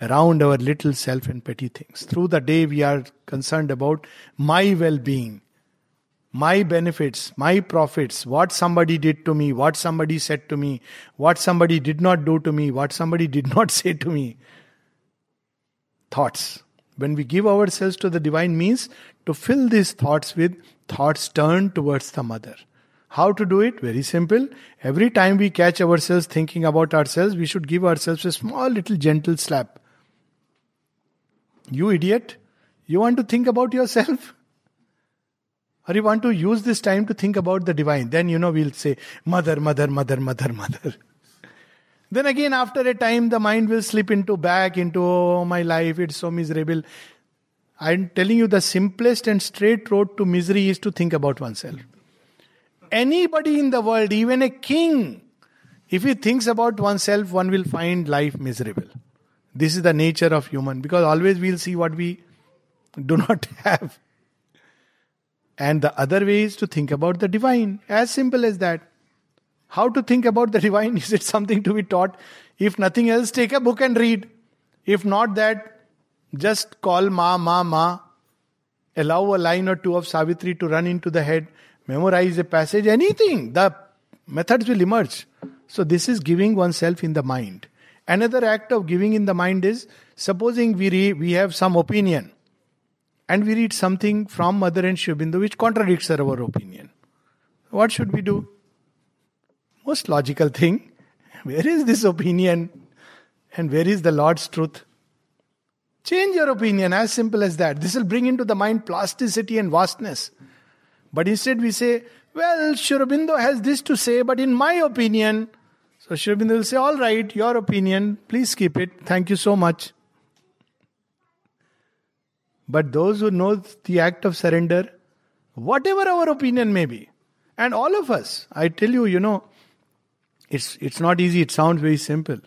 Around our little self and petty things. Through the day, we are concerned about my well being, my benefits, my profits, what somebody did to me, what somebody said to me, what somebody did not do to me, what somebody did not (laughs) say to me. Thoughts. When we give ourselves to the divine means to fill these thoughts with thoughts turned towards the mother. How to do it? Very simple. Every time we catch ourselves thinking about ourselves, we should give ourselves a small little gentle slap. You idiot, you want to think about yourself? Or you want to use this time to think about the divine? Then you know we'll say, Mother, Mother, Mother, Mother, Mother. Then again, after a time, the mind will slip into back into, oh, my life, it's so miserable. I'm telling you, the simplest and straight road to misery is to think about oneself. Anybody in the world, even a king, if he thinks about oneself, one will find life miserable. This is the nature of human, because always we'll see what we do not (laughs) have. And the other way is to think about the divine. As simple as that. How to think about the (laughs) divine? Is it something to be taught? If nothing else, take a book and read. If not that, just call Ma, Ma, Ma. Allow a line or two of Savitri to run into the head. Memorize a passage, anything. The methods will emerge. So, this is giving oneself in the mind. Another act of giving in the mind is supposing we, re- we have some opinion and we read something from Mother and Sri Aurobindo which contradicts our opinion. What should we do? Most logical thing. (laughs) Where is this opinion and where is the Lord's truth? Change your opinion, as simple as that. This will bring into the mind plasticity and vastness. But instead, we say, Well, Sri Aurobindo has this to say, but in my opinion, so Sri Aurobindo will say, All right, your opinion, please keep it. Thank you so much. But those who know the act of surrender, whatever our opinion may be, and all of us, I tell you, you know, it's, it's not easy, it sounds very simple.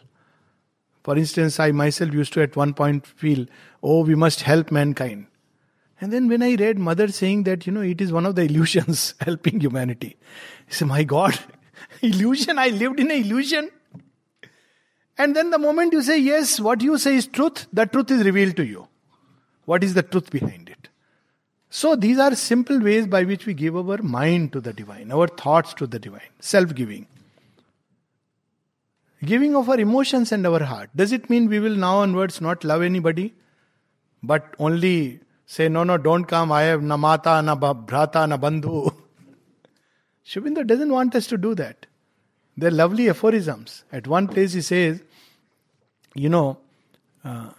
For instance, I myself used to at one point feel, oh, we must help mankind. And then when I read Mother saying that, you know, it is one of the illusions (laughs) helping humanity, I say, my God, (laughs) illusion, I lived in an illusion. And then the moment you say, yes, what you say is truth, the truth is revealed to you. What is the truth behind it? So these are simple ways by which we give our mind to the divine, our thoughts to the divine, self giving. Giving of our emotions and our heart. Does it mean we will now onwards not love anybody? But only say, no, no, don't come. I have na mata, na bhrata, na bandhu. (laughs) Sri doesn't want us to do that. They're lovely aphorisms. At one place he says, you know, uh,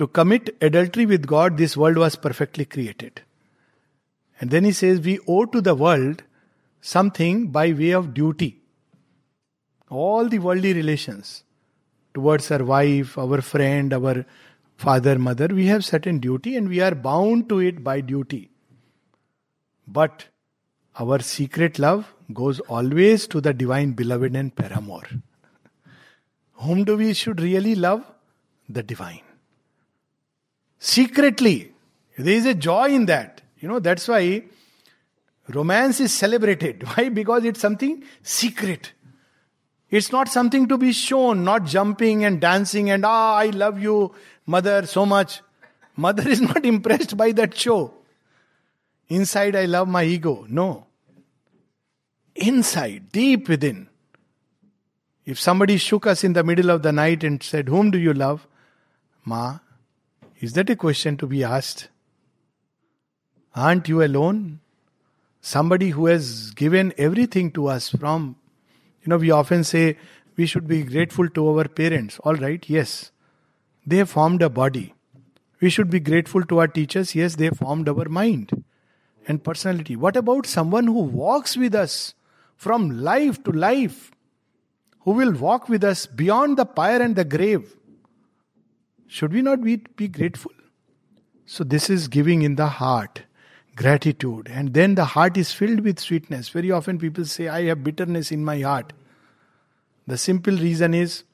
to commit adultery with God, this world was perfectly created. And then he says, we owe to the world something by way of duty. All the worldly relations towards our wife, our friend, our father, mother, we have certain duty and we are bound to it by duty. But our secret love goes always to the divine beloved and paramour. (laughs) Whom do we should really love? The divine. Secretly. There is a joy in that. You know, that's why romance is celebrated. (laughs) Why? Because it's something secret. It's not something to be shown, not jumping and dancing and, ah, I love you, mother, so much. (laughs) Mother is not impressed by that show. Inside, I love my ego. No. Inside, deep within. If somebody shook us in the middle of the night and said, Whom do you love? Ma, is that a question to be asked? Aren't you alone? Somebody who has given everything to us from, you know, we often say we should be grateful to our parents. All right, yes. They have formed a body. We should be grateful to our teachers. Yes, they formed our mind and personality. What about someone who walks with us from life to life? Who will walk with us beyond the pyre and the grave? Should we not be, be grateful? So, this is giving in the heart, gratitude. And then the heart is filled with sweetness. Very often people say, I have bitterness in my heart. The simple reason is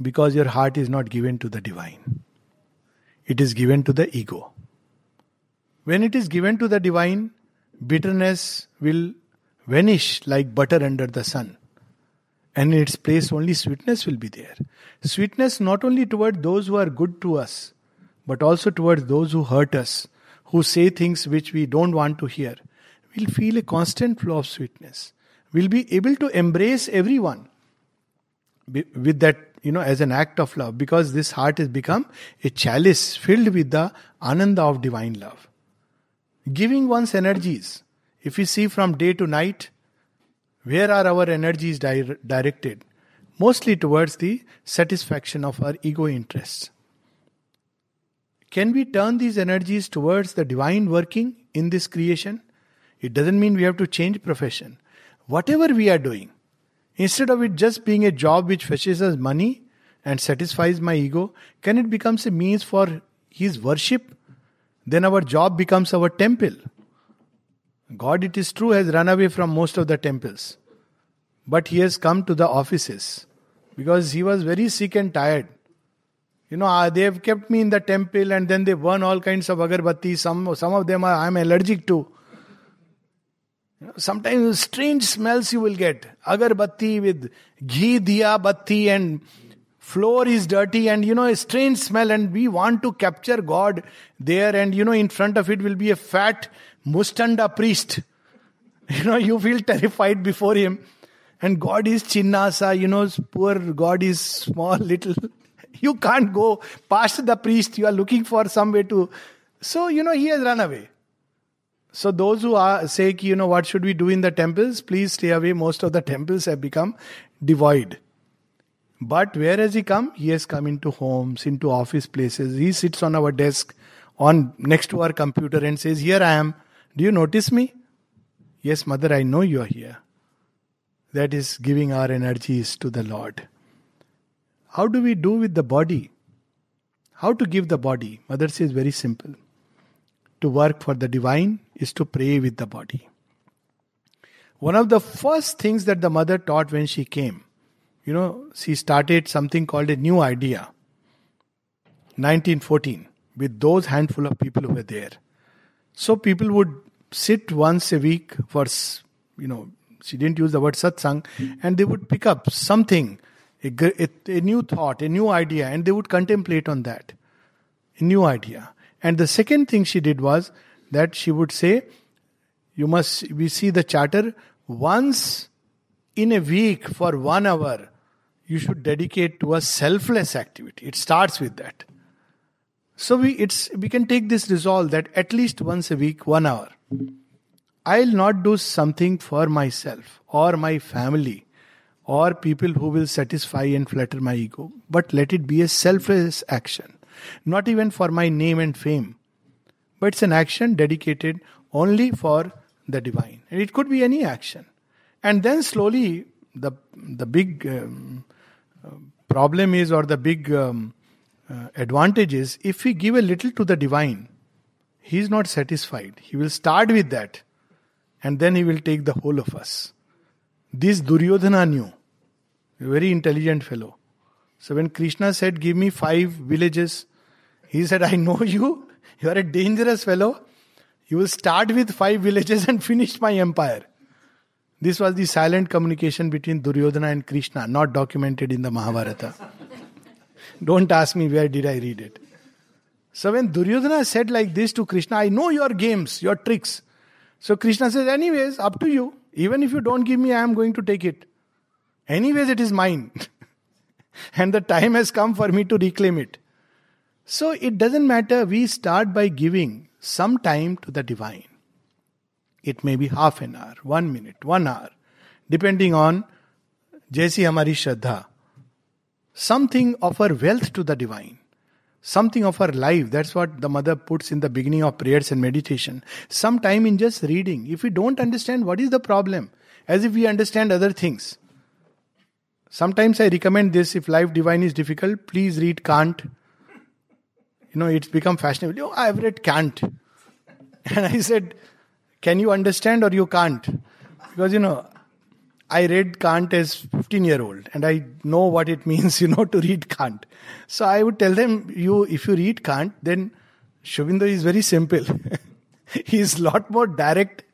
because your heart is not given to the divine, it is given to the ego. When it is given to the divine, bitterness will vanish like butter under the sun and in its place only sweetness will be there. Sweetness not only toward those who are good to us, but also towards those who hurt us, who say things which we don't want to hear. We'll feel a constant flow of sweetness. We'll be able to embrace everyone with that, you know, as an act of love, because this heart has become a chalice filled with the ananda of divine love. Giving one's energies. If we see from day to night, where are our energies di- directed? Mostly towards the satisfaction of our ego interests. Can we turn these energies towards the divine working in this creation? It doesn't mean we have to change profession. Whatever we are doing, instead of it just being a job which fetches us money and satisfies my ego, can it becomes a means for his worship? Then our job becomes our temple. God, it is true, has run away from most of the temples. But he has come to the offices because he was very sick and tired. You know, ah, they have kept me in the temple and then they burn all kinds of agarbatti. Some, some of them I'm allergic to. You know, sometimes strange smells you will get. Agarbatti with ghee diya batti and floor is dirty and you know a strange smell and we want to capture God there and you know in front of it will be a fat mustanda priest. You know, you feel terrified before him. And God is chinnasa, you know, poor God is small, little. (laughs) You can't go past the priest, you are looking for some way to. So, you know, he has run away. So, those who are say, you know, what should we do in the temples? Please stay away. Most of the temples have become devoid. But where has he come? He has come into homes, into office places. He sits on our desk, on next to our computer, and says, Here I am. Do you notice me? Yes, mother, I know you are here. That is giving our energies to the Lord. How do we do with the body? How to give the body? Mother says very simple. To work for the divine is to pray with the body. One of the first things that the mother taught when she came, you know, she started something called a new idea. 1914, with those handful of people who were there. So people would sit once a week for, you know, she didn't use the word satsang, and they would pick up something, a, a, a, new thought, a new idea, and they would contemplate on that. A new idea. And the second thing she did was that she would say, You must, we see the charter once in a week for one hour. you should dedicate to a selfless activity. It starts with that. So we it's we can take this resolve that at least once a week, one hour, I'll not do something for myself or my family or people who will satisfy and flatter my ego, but let it be a selfless action, not even for my name and fame, but it's an action dedicated only for the divine. And it could be any action. And then slowly, the, the big um, problem is, or the big um, uh, advantage is, if we give a little to the divine, he is not satisfied. He will start with that, and then he will take the whole of us. This Duryodhana knew, a very intelligent fellow. So when Krishna said, Give me five villages, he said, I know you, (laughs) you are a dangerous fellow. You will start with five villages and finish my empire. This was the silent communication between Duryodhana and Krishna, not documented in the Mahabharata. (laughs) Don't ask me where did I read it. So when Duryodhana said like this to Krishna, I know your games, your tricks. So Krishna says, anyways, up to you. Even if you don't give me, I am going to take it. Anyways, it is mine. (laughs) and the time has come for me to reclaim it. So it doesn't matter. We start by giving some time to the divine. It may be half an hour, one minute, one hour, depending on जैसी हमारी श्रद्धा something of her wealth to the divine something of her life. That's what the mother puts in the beginning of prayers and meditation. Some time in just reading. If we don't understand what is the problem? As if we understand other things. Sometimes i recommend this if life divine is difficult please read kant. You know it's become fashionable. Oh i've read kant. (laughs) And i said can you understand or you can't? Because you know, I read Kant as 15 year old and I know what it means, (laughs) you know, to read Kant. So I would tell them, you if you read Kant, then Sri is very simple. (laughs) he is lot more direct.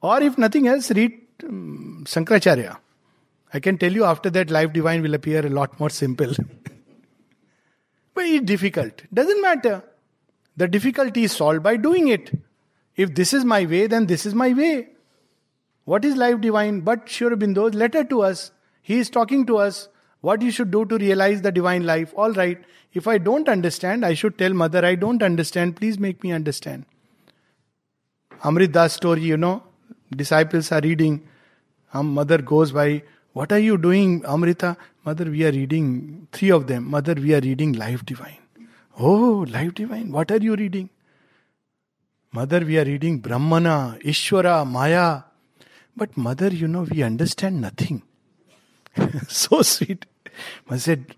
Or if nothing else, read um, Sankaracharya. I can tell you after that life divine will appear a lot more simple. (laughs) it's difficult. Doesn't matter. The difficulty is solved by doing it. If this is my way, then this is my way. What is life divine? But Sri Aurobindo's letter to us. He is talking to us what you should do to realize the divine life. All right. If I don't understand, I should tell mother, I don't understand. Please make me understand. Amrita's story, you know, disciples are reading. Um, mother goes by, What are you doing, Amrita? Mother, we are reading, three of them. Mother, we are reading Life Divine. Oh, Life Divine. What are you reading? Mother, we are reading Brahmana, Ishvara, Maya. But mother, you know, we understand nothing. (laughs) so sweet. Mother said,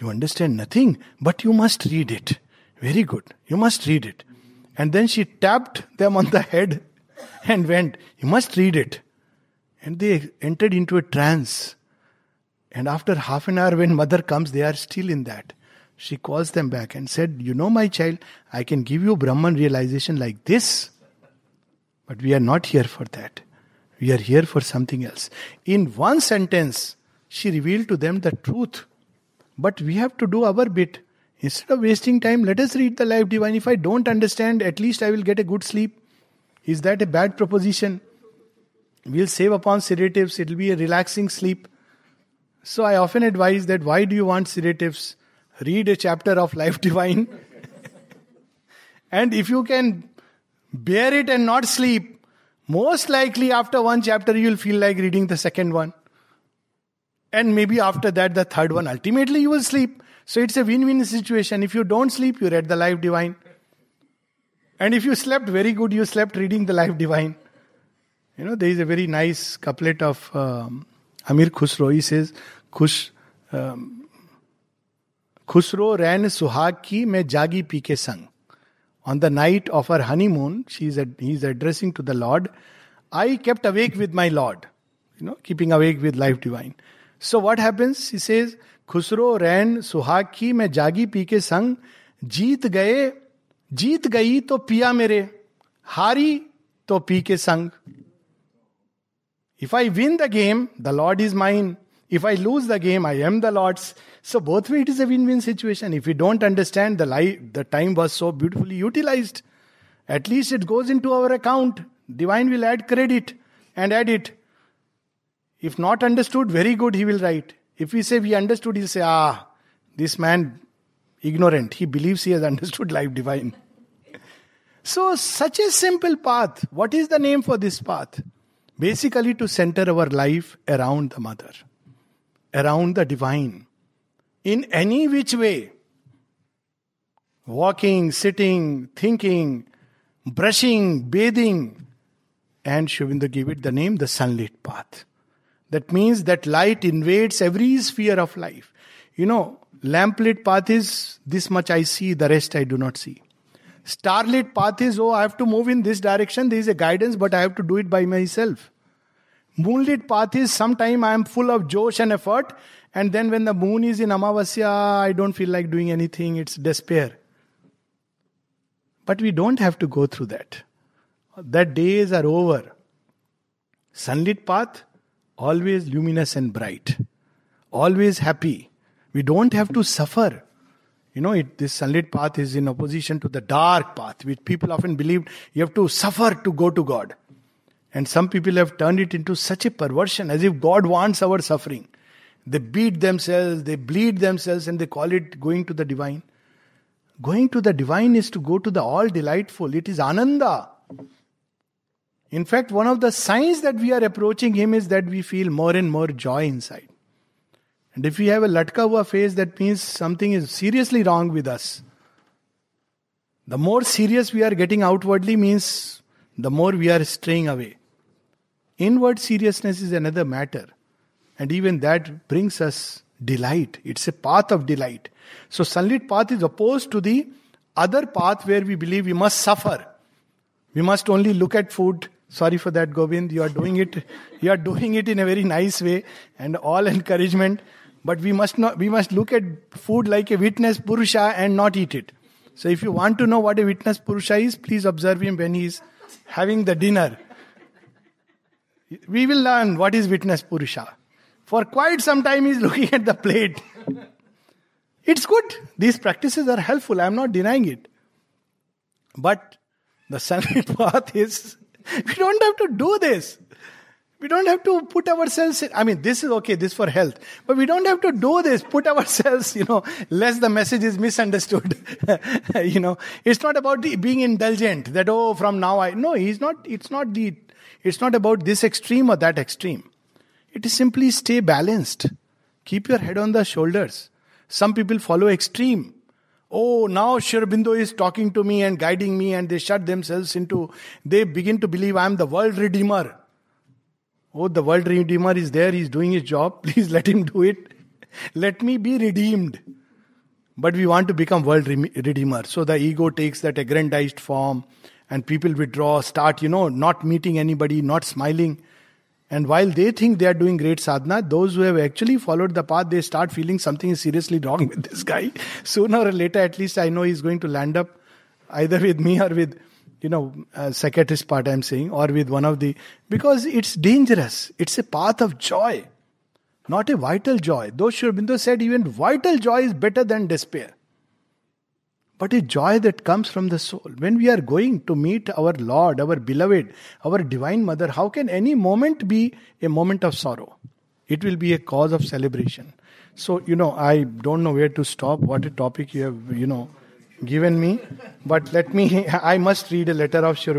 You understand nothing, but you must read it. Very good. You must read it. And then she tapped them on the head (laughs) and went, You must read it. And they entered into a trance. And after half an hour, when mother comes, they are still in that she calls them back and said, You know, my child, I can give you Brahman realization like this, but we are not here for that. We are here for something else. In one sentence, she revealed to them the truth. But we have to do our bit. Instead of wasting time, let us read the Life Divine. If I don't understand, at least I will get a good sleep. Is that a bad proposition? We'll save upon sedatives, it will be a relaxing sleep. So I often advise that why do you want sedatives? read a chapter of Life Divine. (laughs) and if you can bear it and not sleep, most likely, after one chapter, you'll feel like reading the second one. And maybe after that, the third one. Ultimately, you will sleep. So it's a win win situation. If you don't sleep, you read the Life Divine. And if you slept very good, you slept reading the Life Divine. You know, there is a very nice couplet of um, Amir Khusro. He says, Khush, um, Khusro ran suhag ki, me jagi pee ke sang. On the night of her honeymoon, she is he is addressing to the Lord. I kept awake with my Lord, you know, keeping awake with life divine. So what happens? He says, Khusro रैन सुहाग की मैं जागी P के संग जीत गए जीत गई तो पिया मेरे हारी तो पी के संग If I win the game, the Lord is mine. If I lose the game, I am the Lord's. So both way it is a win-win situation. If we don't understand the life, the time was so beautifully utilized. At least it goes into our account. Divine will add credit and add it. If not understood, very good, he will write. If we say we understood, he'll say, ah, this man ignorant. He believes he has (laughs) understood life divine. So, such a simple path. What is the name for this path? Basically, to center our life around the mother, around the divine, in any which way. Walking, sitting, thinking, brushing, bathing. And Sri gave it the name the sunlit path. That means that light invades every sphere of life. You know, lamplit path is this much I see, the rest I do not see. Starlit path is, oh, I have to move in this direction. There is a guidance, but I have to do it by myself. Moonlit path is sometime I am full of josh and effort, and then when the moon is in Amavasya, I don't feel like doing anything. It's despair. But we don't have to go through that. That days are over. Sunlit path, always luminous and bright, always happy. We don't have to suffer. You know, it, this sunlit path is in opposition to the dark path, which people often believe you have to suffer to go to God. And some people have turned it into such a perversion as if God wants our suffering. They beat themselves, they bleed themselves, and they call it going to the divine. Going to the divine is to go to the all delightful. It is Ananda. In fact, one of the signs that we are approaching Him is that we feel more and more joy inside. And if we have a latka face, that means something is seriously wrong with us. The more serious we are getting outwardly means the more we are straying away. Inward seriousness is another matter. And even that brings us delight. It's a path of delight. So, sunlit path is opposed to the other path where we believe we must suffer. We must only look at food. Sorry for that, Govind. You are doing it. You are doing it in a very nice way, and all encouragement. But we must not, we must look at food like a witness Purusha and not eat it. So if you want to know what a witness Purusha is, please observe him when he is having the dinner. We will learn what is witness Purusha. For quite some time he is (laughs) looking at the plate. It's good. These practices are helpful. I'm not denying it. But the sunlit (laughs) path is we don't have to do this. We don't have to put ourselves in, I mean, this is okay, this for health. But we don't have to do this, put (laughs) ourselves, you know, lest the message is misunderstood. you know, it's not about the, being indulgent that, oh, from now I, no, he's not, it's not the, it's not about this extreme or that extreme. It is simply stay balanced. Keep your head on the shoulders. Some people follow extreme. Oh, now Sri Aurobindo is talking to me and guiding me, and they shut themselves into, they begin to believe I am the world redeemer. Oh, the world redeemer is there, he's doing his job. (laughs) Please let him do it. Let me be redeemed. But we want to become world redeemer. So the ego takes that aggrandized form and people withdraw, start, you know, not meeting anybody, not smiling. And while they think they are doing great sadhana, those who have actually followed the path, they start feeling something is seriously wrong (laughs) with this guy. Sooner or later, at least I know he's going to land up either with me or with you know, uh, psychiatrist part I'm saying, or with one of the, because it's dangerous. It's a path of joy, not a vital joy. Though Sri Aurobindo said even vital joy is better than despair. But a joy that comes from the soul. When we are going to meet our Lord, our beloved, our Divine Mother, how can any moment be a moment of sorrow? It will be a cause of celebration. So, you know, I don't know where to stop, what a topic you have, you know, given me. But let me, (laughs) I must read a letter of Sri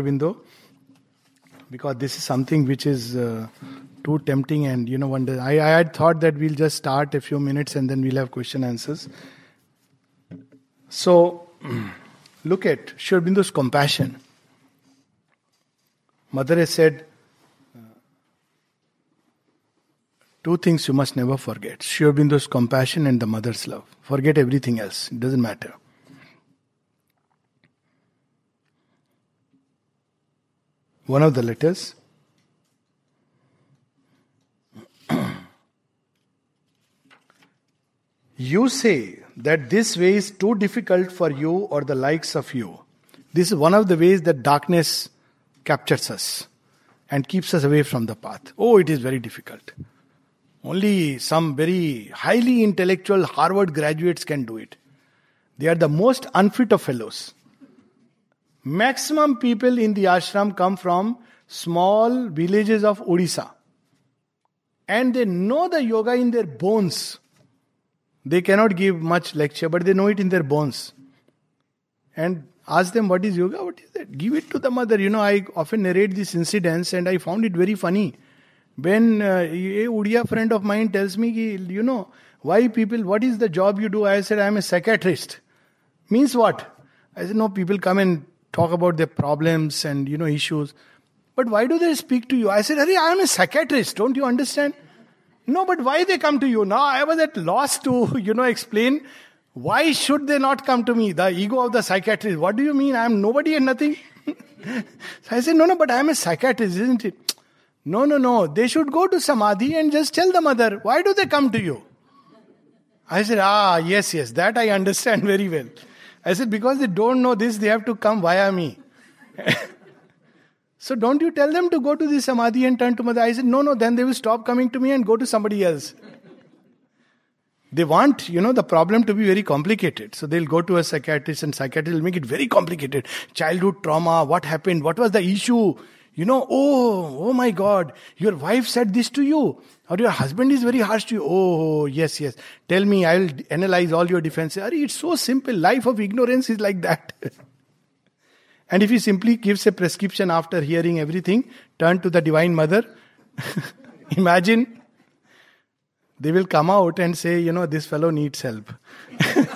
because this is something which is uh, too tempting and you know wonder I, I had thought that we'll just start a few minutes and then we'll have question answers so look at Sri compassion. Mother has said uh, two things you must never forget Sri compassion and the mother's love. Forget everything else. It doesn't matter. One of the letters. (clears throat) you say that this way is too difficult for you or the likes of you. This is one of the ways that darkness captures us and keeps us away from the path. Oh, it is very difficult. Only some very highly intellectual Harvard graduates can do it. They are the most unfit of fellows. Maximum people in the ashram come from small villages of Odisha. and they know the yoga in their bones. They cannot give much lecture, but they know it in their bones. And ask them, What is yoga? What is that? Give it to the mother. You know, I often narrate these incidents and I found it very funny. When uh, a Udia friend of mine tells me, you know, why people, what is the job you do? I said, I am a psychiatrist. Means what? I said, no, people come and talk about their problems and, you know, issues. But why do they speak to you? I said, "Hari, I am a psychiatrist. Don't you understand? No, but why they come to you? Now I was at loss to, you know, explain why should they not come to me? The ego of the psychiatrist. What do you mean? I am nobody and nothing. so (laughs) I said, no, no, but I am a psychiatrist, isn't it? No, no, no. They should go to Samadhi and just tell the mother, why do they come to you? I said, ah, yes, yes, that I (laughs) understand very well. I said, because they don't know this, they have to come via me. (laughs) so don't you tell them to go to the Samadhi and turn to mother? I said, no, no, then they will stop coming to me and go to somebody else. They want, you know, the problem to be very complicated. So they'll go to a psychiatrist and psychiatrist will make it very complicated. Childhood trauma, what happened, what was the issue, you know, oh, oh my God, your wife said this to you, or your husband is very harsh to you. Oh, yes, yes. Tell me, I will analyze all your defenses. It's so simple. Life of ignorance is like that. (laughs) and if he simply gives a prescription after hearing everything, turn to the Divine Mother. (laughs) Imagine they will come out and say, you know, this fellow needs help. (laughs)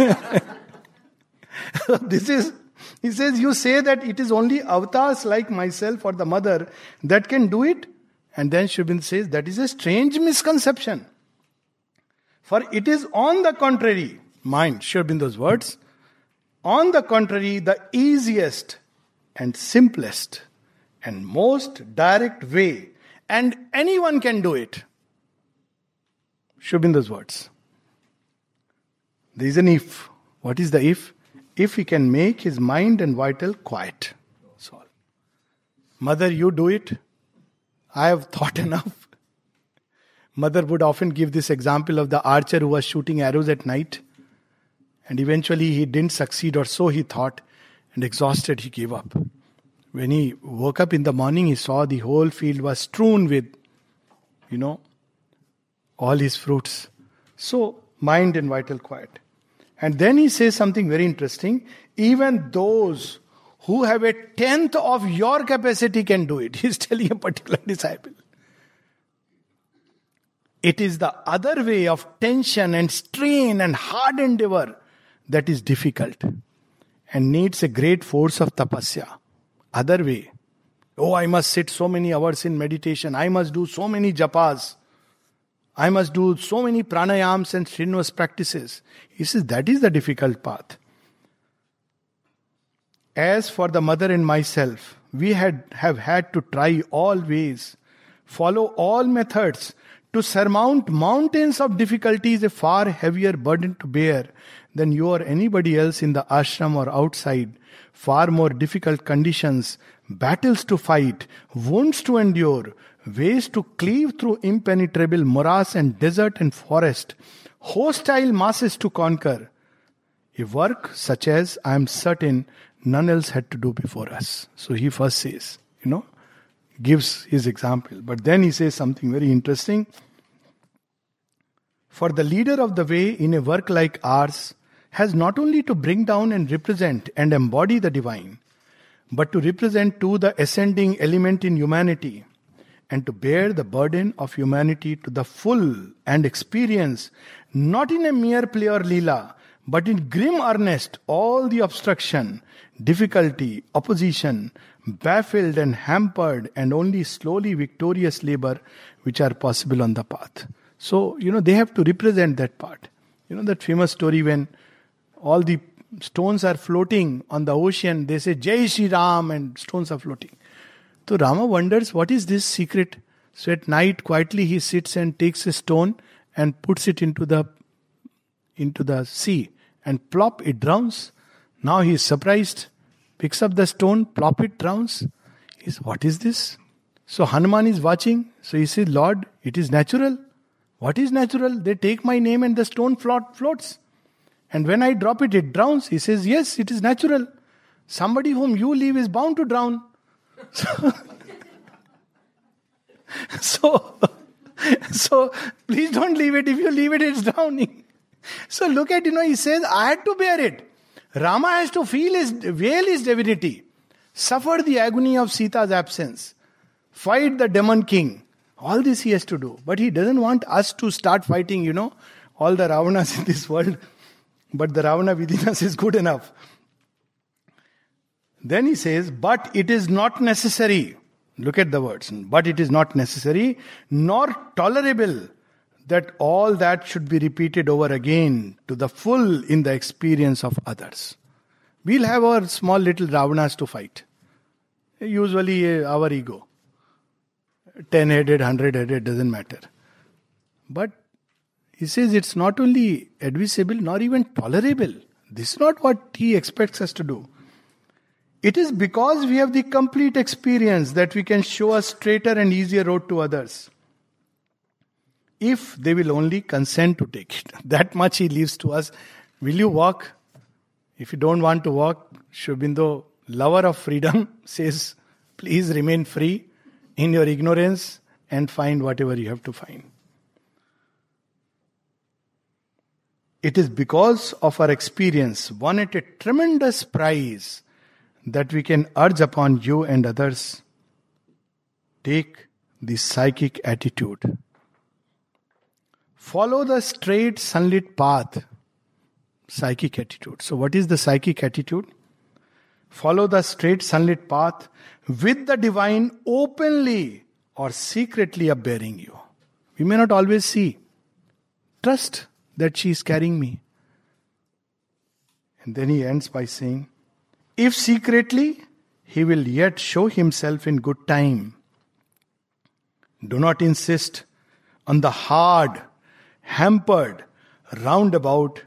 this is he says, You say that it is only avatars like myself or the mother that can do it. And then Sri says, That is a strange misconception. For it is on the contrary, mind Sri Aurobindo's words, on the contrary, the easiest and simplest and most direct way, and anyone can do it. Aurobindo's words. There is an if. What is the if? if he can make his mind and vital quiet. So, Mother, you do it. I have (laughs) thought enough. Mother would often give this example of the archer who was shooting arrows at night, and eventually he didn't succeed, or so he thought, and exhausted, he gave up. When he woke up in the morning, he saw the whole field was strewn with, you know, all his fruits. So, mind and vital quiet. And then he says something very interesting. Even those who have a tenth of your capacity can do it. (laughs) He's telling a particular disciple. It is the other way of tension and strain and hard endeavor that is difficult and needs a great force of tapasya. Other way. Oh, I must sit so many hours in meditation. I must do so many japas. I must do so many pranayams and strenuous practices. He says that is the difficult path. As for the mother and myself, we had have had to try all ways, follow all methods to surmount mountains of difficulties a far heavier burden to bear than you or anybody else in the ashram or outside, far more difficult conditions, battles to fight, wounds to endure, ways to cleave through impenetrable morass and desert and forest, hostile masses to conquer. A work such as I am certain none else had to do before us. So he first says, you know, gives his example. But then he says something very interesting. For the leader of the way in a work like ours has not only to bring down and represent and embody the divine, but to represent too the ascending element in humanity and to bear the burden of humanity to the full and experience, not in a mere play or lila, but in grim earnest, all the obstruction, difficulty, opposition, baffled and hampered, and only slowly victorious labor which are possible on the path. So, you know, they have to represent that part. You know, that famous story when all the stones are floating on the ocean, they say Jai Shri Ram, and stones are floating. So Rama wonders what is this secret. So at night quietly he sits and takes a stone and puts it into the into the sea and plop it drowns. Now he is surprised, picks up the stone, plop it drowns. He says, What is this? So Hanuman is watching. So he says, Lord, it is natural. What is natural? They take my name and the stone float, floats. And when I drop it, it drowns. He says, Yes, it is natural. Somebody whom you leave is bound to drown. (laughs) So, so, so please don't leave it. If you leave it, it's drowning. So look at, you know, he says, I had to bear it. Rama has to feel his, veil his divinity, suffer the agony of Sita's absence, fight the demon king. All this he has to do. But he doesn't want us to start fighting, you know, all the Ravanas in this world. But the Ravana within us is good enough. Then he says, but it is not necessary. Look at the words. But it is not necessary, nor tolerable that all that should be repeated over again to the full in the experience of others. We'll have our small little Ravanas to fight. Usually uh, our ego. 10 headed, 100 headed, doesn't matter. But he says it's not only admissible nor even tolerable. This is not what he expects us to do. It is because we have the complete experience that we can show a straighter and easier road to others. If they will only consent to take it. (laughs) That much he leaves to us. Will you walk? If you don't want to walk, Sri Aurobindo, lover of freedom, (laughs) says, please remain free in your ignorance and find whatever you have to find. It is because of our experience, won at a tremendous price, that we can urge upon you and others. Take the psychic attitude. Follow the straight sunlit path. Psychic attitude. So, what is the psychic attitude? Follow the straight sunlit path with the divine openly or secretly upbearing you. We may not always see. Trust that she is carrying me. And then he ends by saying, If secretly, he will yet show himself in good time. Do not insist on the hard, hampered, roundabout,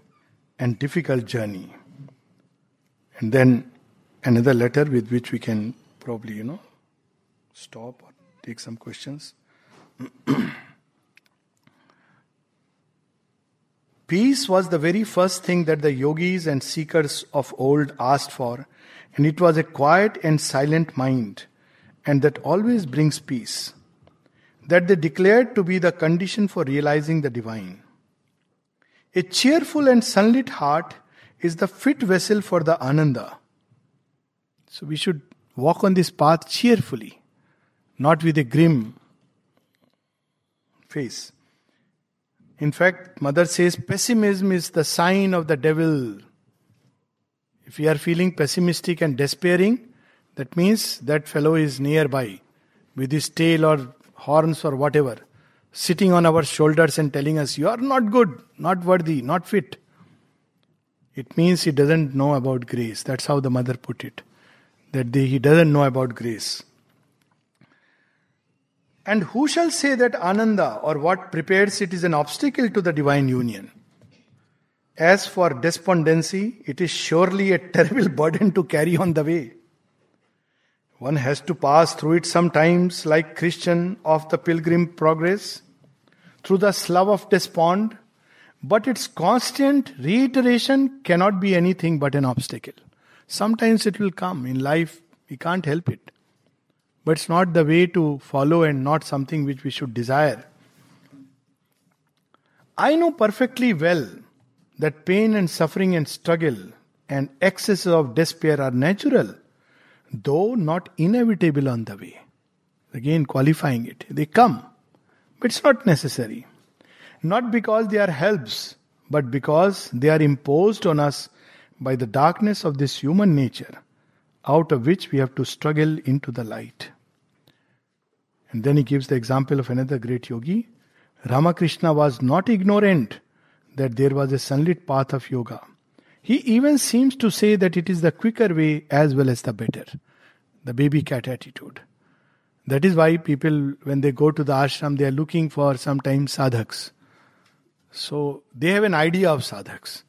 and difficult journey. And then another letter with which we can probably, you know, stop or take some questions. (clears throat) Peace was the very first thing that the yogis and seekers of old asked for, and it was a quiet and silent mind, and that always brings peace, that they declared to be the condition for realizing the divine. A cheerful and sunlit heart is the fit vessel for the ananda. So we should walk on this path cheerfully, not with a grim face. In fact, Mother says pessimism is the sign of the devil. If we are feeling pessimistic and despairing, that means that fellow is nearby with his tail or horns or whatever, sitting on our shoulders and telling us, You are not good, not worthy, not fit. It means he doesn't know about grace. That's how the mother put it. That he doesn't know about grace. And who shall say that Ananda or what prepares it is an obstacle to the divine union? As for despondency, it is surely a (laughs) terrible burden to carry on the way. One has to pass through it sometimes, like Christian of the pilgrim progress, through the slough of despond, but its constant reiteration cannot be anything but an obstacle. Sometimes it will come in life, we can't help it. But it's not the way to follow and not something which we should desire. I know perfectly well that pain and suffering and struggle and excesses of despair are natural, though not inevitable on the way. Again, qualifying it. They come, but it's not necessary. Not because they are helps, but because they are imposed on us by the darkness of this human nature, out of which we have to struggle into the light. And then he gives the example of another great yogi. Ramakrishna was not ignorant that there was a sunlit path of yoga. He even seems to say that it is the quicker way as well as the better. The baby cat attitude. That is why people, when they go to the ashram, they are looking for sometimes sadhaks. So they have an idea of sadhaks.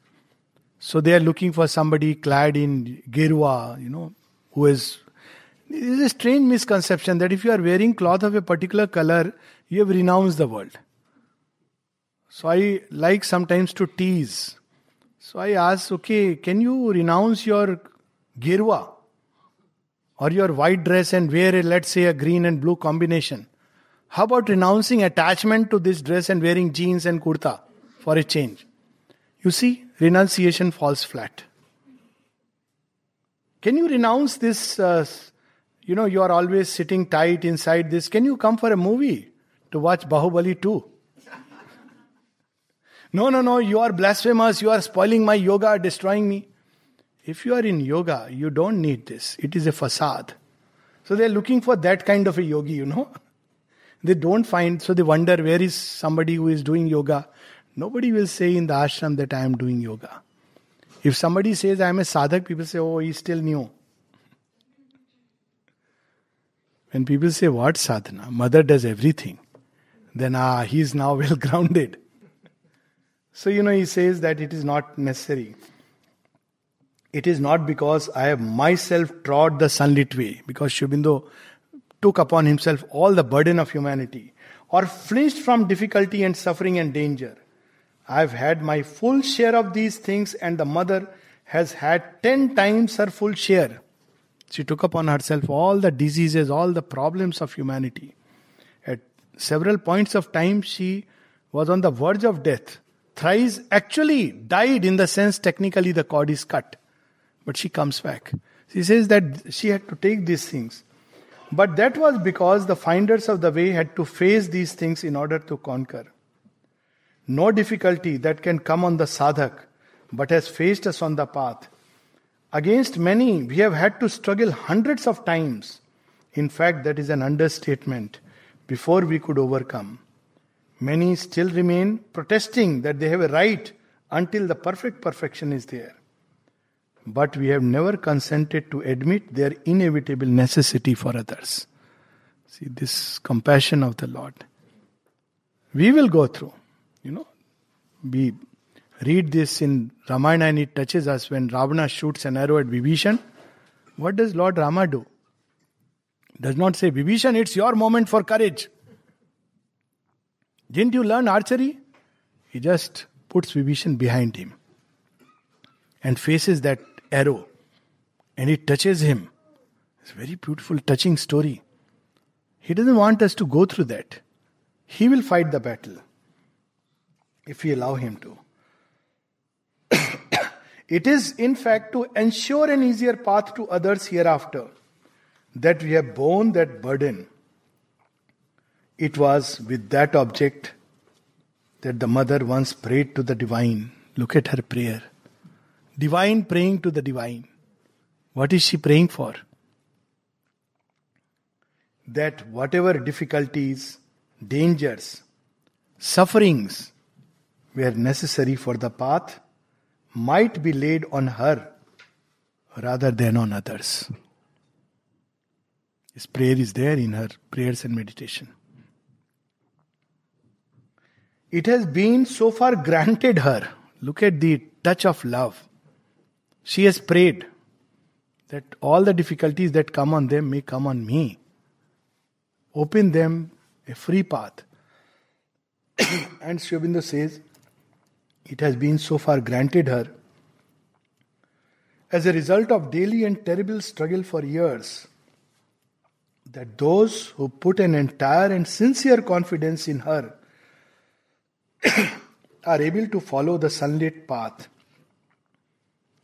So they are looking for somebody clad in gerua, you know, who is it is a strange misconception that if you are wearing cloth of a particular color, you have renounced the world. So I like sometimes to tease. So I ask, okay, can you renounce your gerua or your white dress and wear a, let's say, a green and blue combination? How about renouncing attachment to this dress and wearing jeans and kurta for a change? You see, renunciation falls flat. Can you renounce this? Uh, you know, you are always sitting tight inside this. Can you come for a movie to watch Bahubali 2? No, no, no, you are blasphemous. You are spoiling my yoga, destroying me. If you are in yoga, you don't need this. It is a facade. So they're looking for that kind of a yogi, you know. They don't find, so they wonder where is somebody who is doing yoga. Nobody will say in the ashram that I am doing yoga. If somebody says I am a sadhak, people say, oh, he's still new. When people say, what sadhana? Mother does everything. Then, ah, he is now (laughs) well grounded. So, you know, he says that it is not necessary. It is not because I have myself trod the sunlit way, because Sri Aurobindo took upon himself all the burden of humanity, or flinched from difficulty and suffering and danger. I have had my full share of these things, and the mother has had ten times her full share. She took upon herself all the diseases, all the problems of humanity. At several points of time, she was on the verge of death. Thrice actually died in the sense technically the cord is cut. But she comes back. She says that she had to take these things. But that was because the finders of the way had to face these things in order to conquer. No difficulty that can come on the sadhak, but has faced us on the path. Against many, we have had to struggle hundreds of times. In fact, that is an understatement before we could overcome. Many still remain protesting that they have a right until the perfect perfection is there. But we have never consented to admit their inevitable necessity for others. See, this compassion of the Lord. We will go through, you know, we read this in Ramayana and it touches us when Ravana shoots an arrow at Vibhishan. What does Lord Rama do? Does not say, Vibhishan, it's your moment for courage. Didn't you learn archery? He just puts Vibhishan behind him and faces that arrow and it touches him. It's a very beautiful, touching story. He doesn't want us to go through that. He will fight the battle if we allow him to. It is, in fact, to ensure an easier path to others hereafter that we have borne that burden. It was with that object that the mother once prayed to the divine. Look at her prayer. Divine praying to the divine. What is she praying for? That whatever difficulties, dangers, sufferings were necessary for the path might be laid on her rather than on others. His prayer is there in her prayers and meditation. It has been so far granted her. Look at the touch of love. She has prayed that all the difficulties that come on them may come on me. Open them a free path. (coughs) and Sri Aurobindo says, it has been so far granted her as a result of daily and terrible struggle for years that those who put an entire and sincere confidence in her (coughs) are able to follow the sunlit path.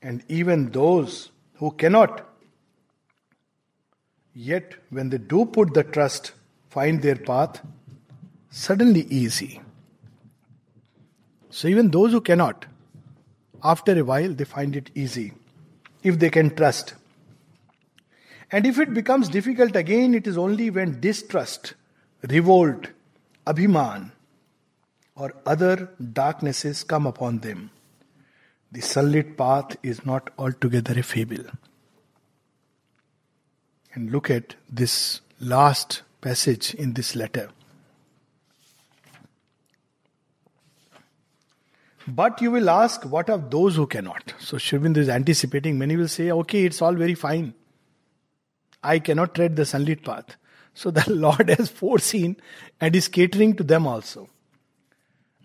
And even those who cannot, yet when they do put the trust, find their path suddenly easy. So even those who cannot, after a while they find it easy if they can trust. And if it becomes difficult again, it is only when distrust, revolt, abhiman, or other darknesses come upon them. The sunlit path is not altogether a fable. And look at this last passage in this letter. But you will ask, what of those who cannot? So Aurobindo is anticipating. Many will say, okay, it's all very fine. I cannot tread the sunlit path. So the (laughs) Lord has foreseen and is catering to them also.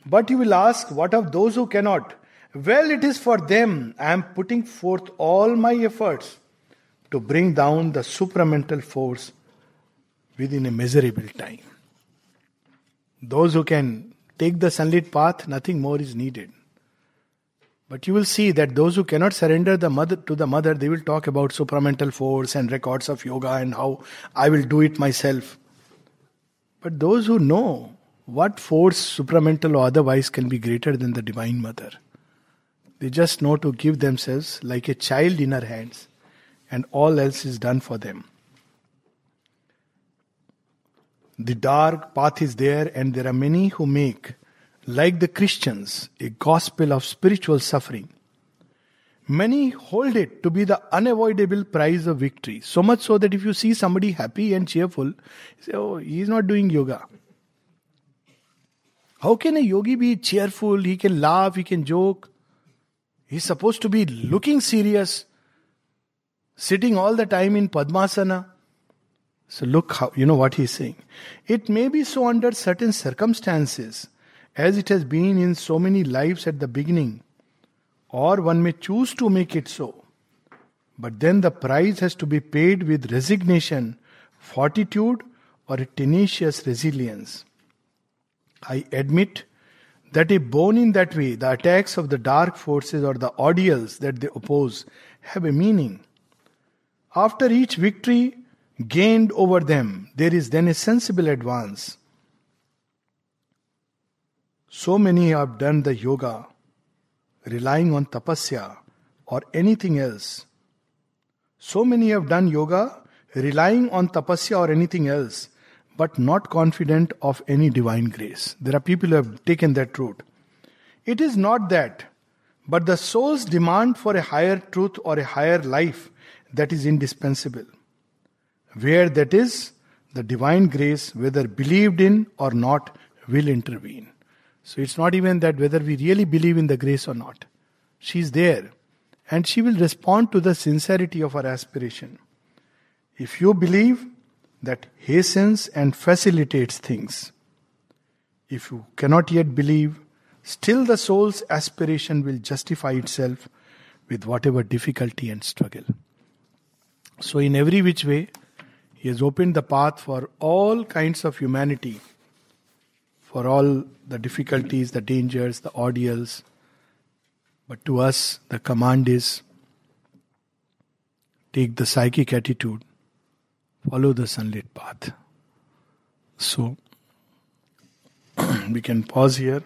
But you will ask, what of those who cannot? Well, it is for them I am putting forth all my efforts to bring down the supramental force within a measurable time. Those who can take the sunlit path, nothing more is needed. But you will see that those who cannot surrender the mother to the mother, they will talk about supramental force and records of yoga and how I will do it myself. But those who know what force, supramental or otherwise, can be greater than the Divine Mother, they just know to give themselves like a child in her hands, and all else is done for them. The dark path is there, and there are many who make like the Christians, a gospel of spiritual suffering. Many hold it to be the unavoidable prize of victory. So much so that if you see somebody happy and cheerful, you say, Oh, he's not doing yoga. How can a yogi be cheerful? He can laugh, he can joke. He's supposed to be looking serious, sitting all the time in Padmasana. So look how, you know what he's saying. It may be so under certain circumstances as it has been in so many lives at the beginning, or one may choose to make it so. But then the price has to be paid with resignation, fortitude, or a tenacious resilience. I admit that if born in that way, the attacks of the dark forces or the ordeals that they oppose have a meaning. After each victory gained over them, there is then a sensible advance. So many have done the yoga relying on tapasya or anything else. So many have done yoga relying on tapasya or anything else, but not confident of any divine grace. There are people who have taken that route. It is not that, but the soul's demand for a higher truth or a higher life that is indispensable. Where that is, the divine grace, whether believed in or not, will intervene. So it's not even that whether we really believe in the grace or not. She's there and she will respond to the sincerity of our aspiration. If you believe, that hastens and facilitates things. If you cannot yet believe, still the soul's aspiration will justify itself with whatever difficulty and struggle. So, in every which way, He has opened the path for all kinds of humanity for all the difficulties, the dangers, the ordeals. But to us, the command is take the psychic attitude, follow the sunlit path. So, (clears throat) we can pause here.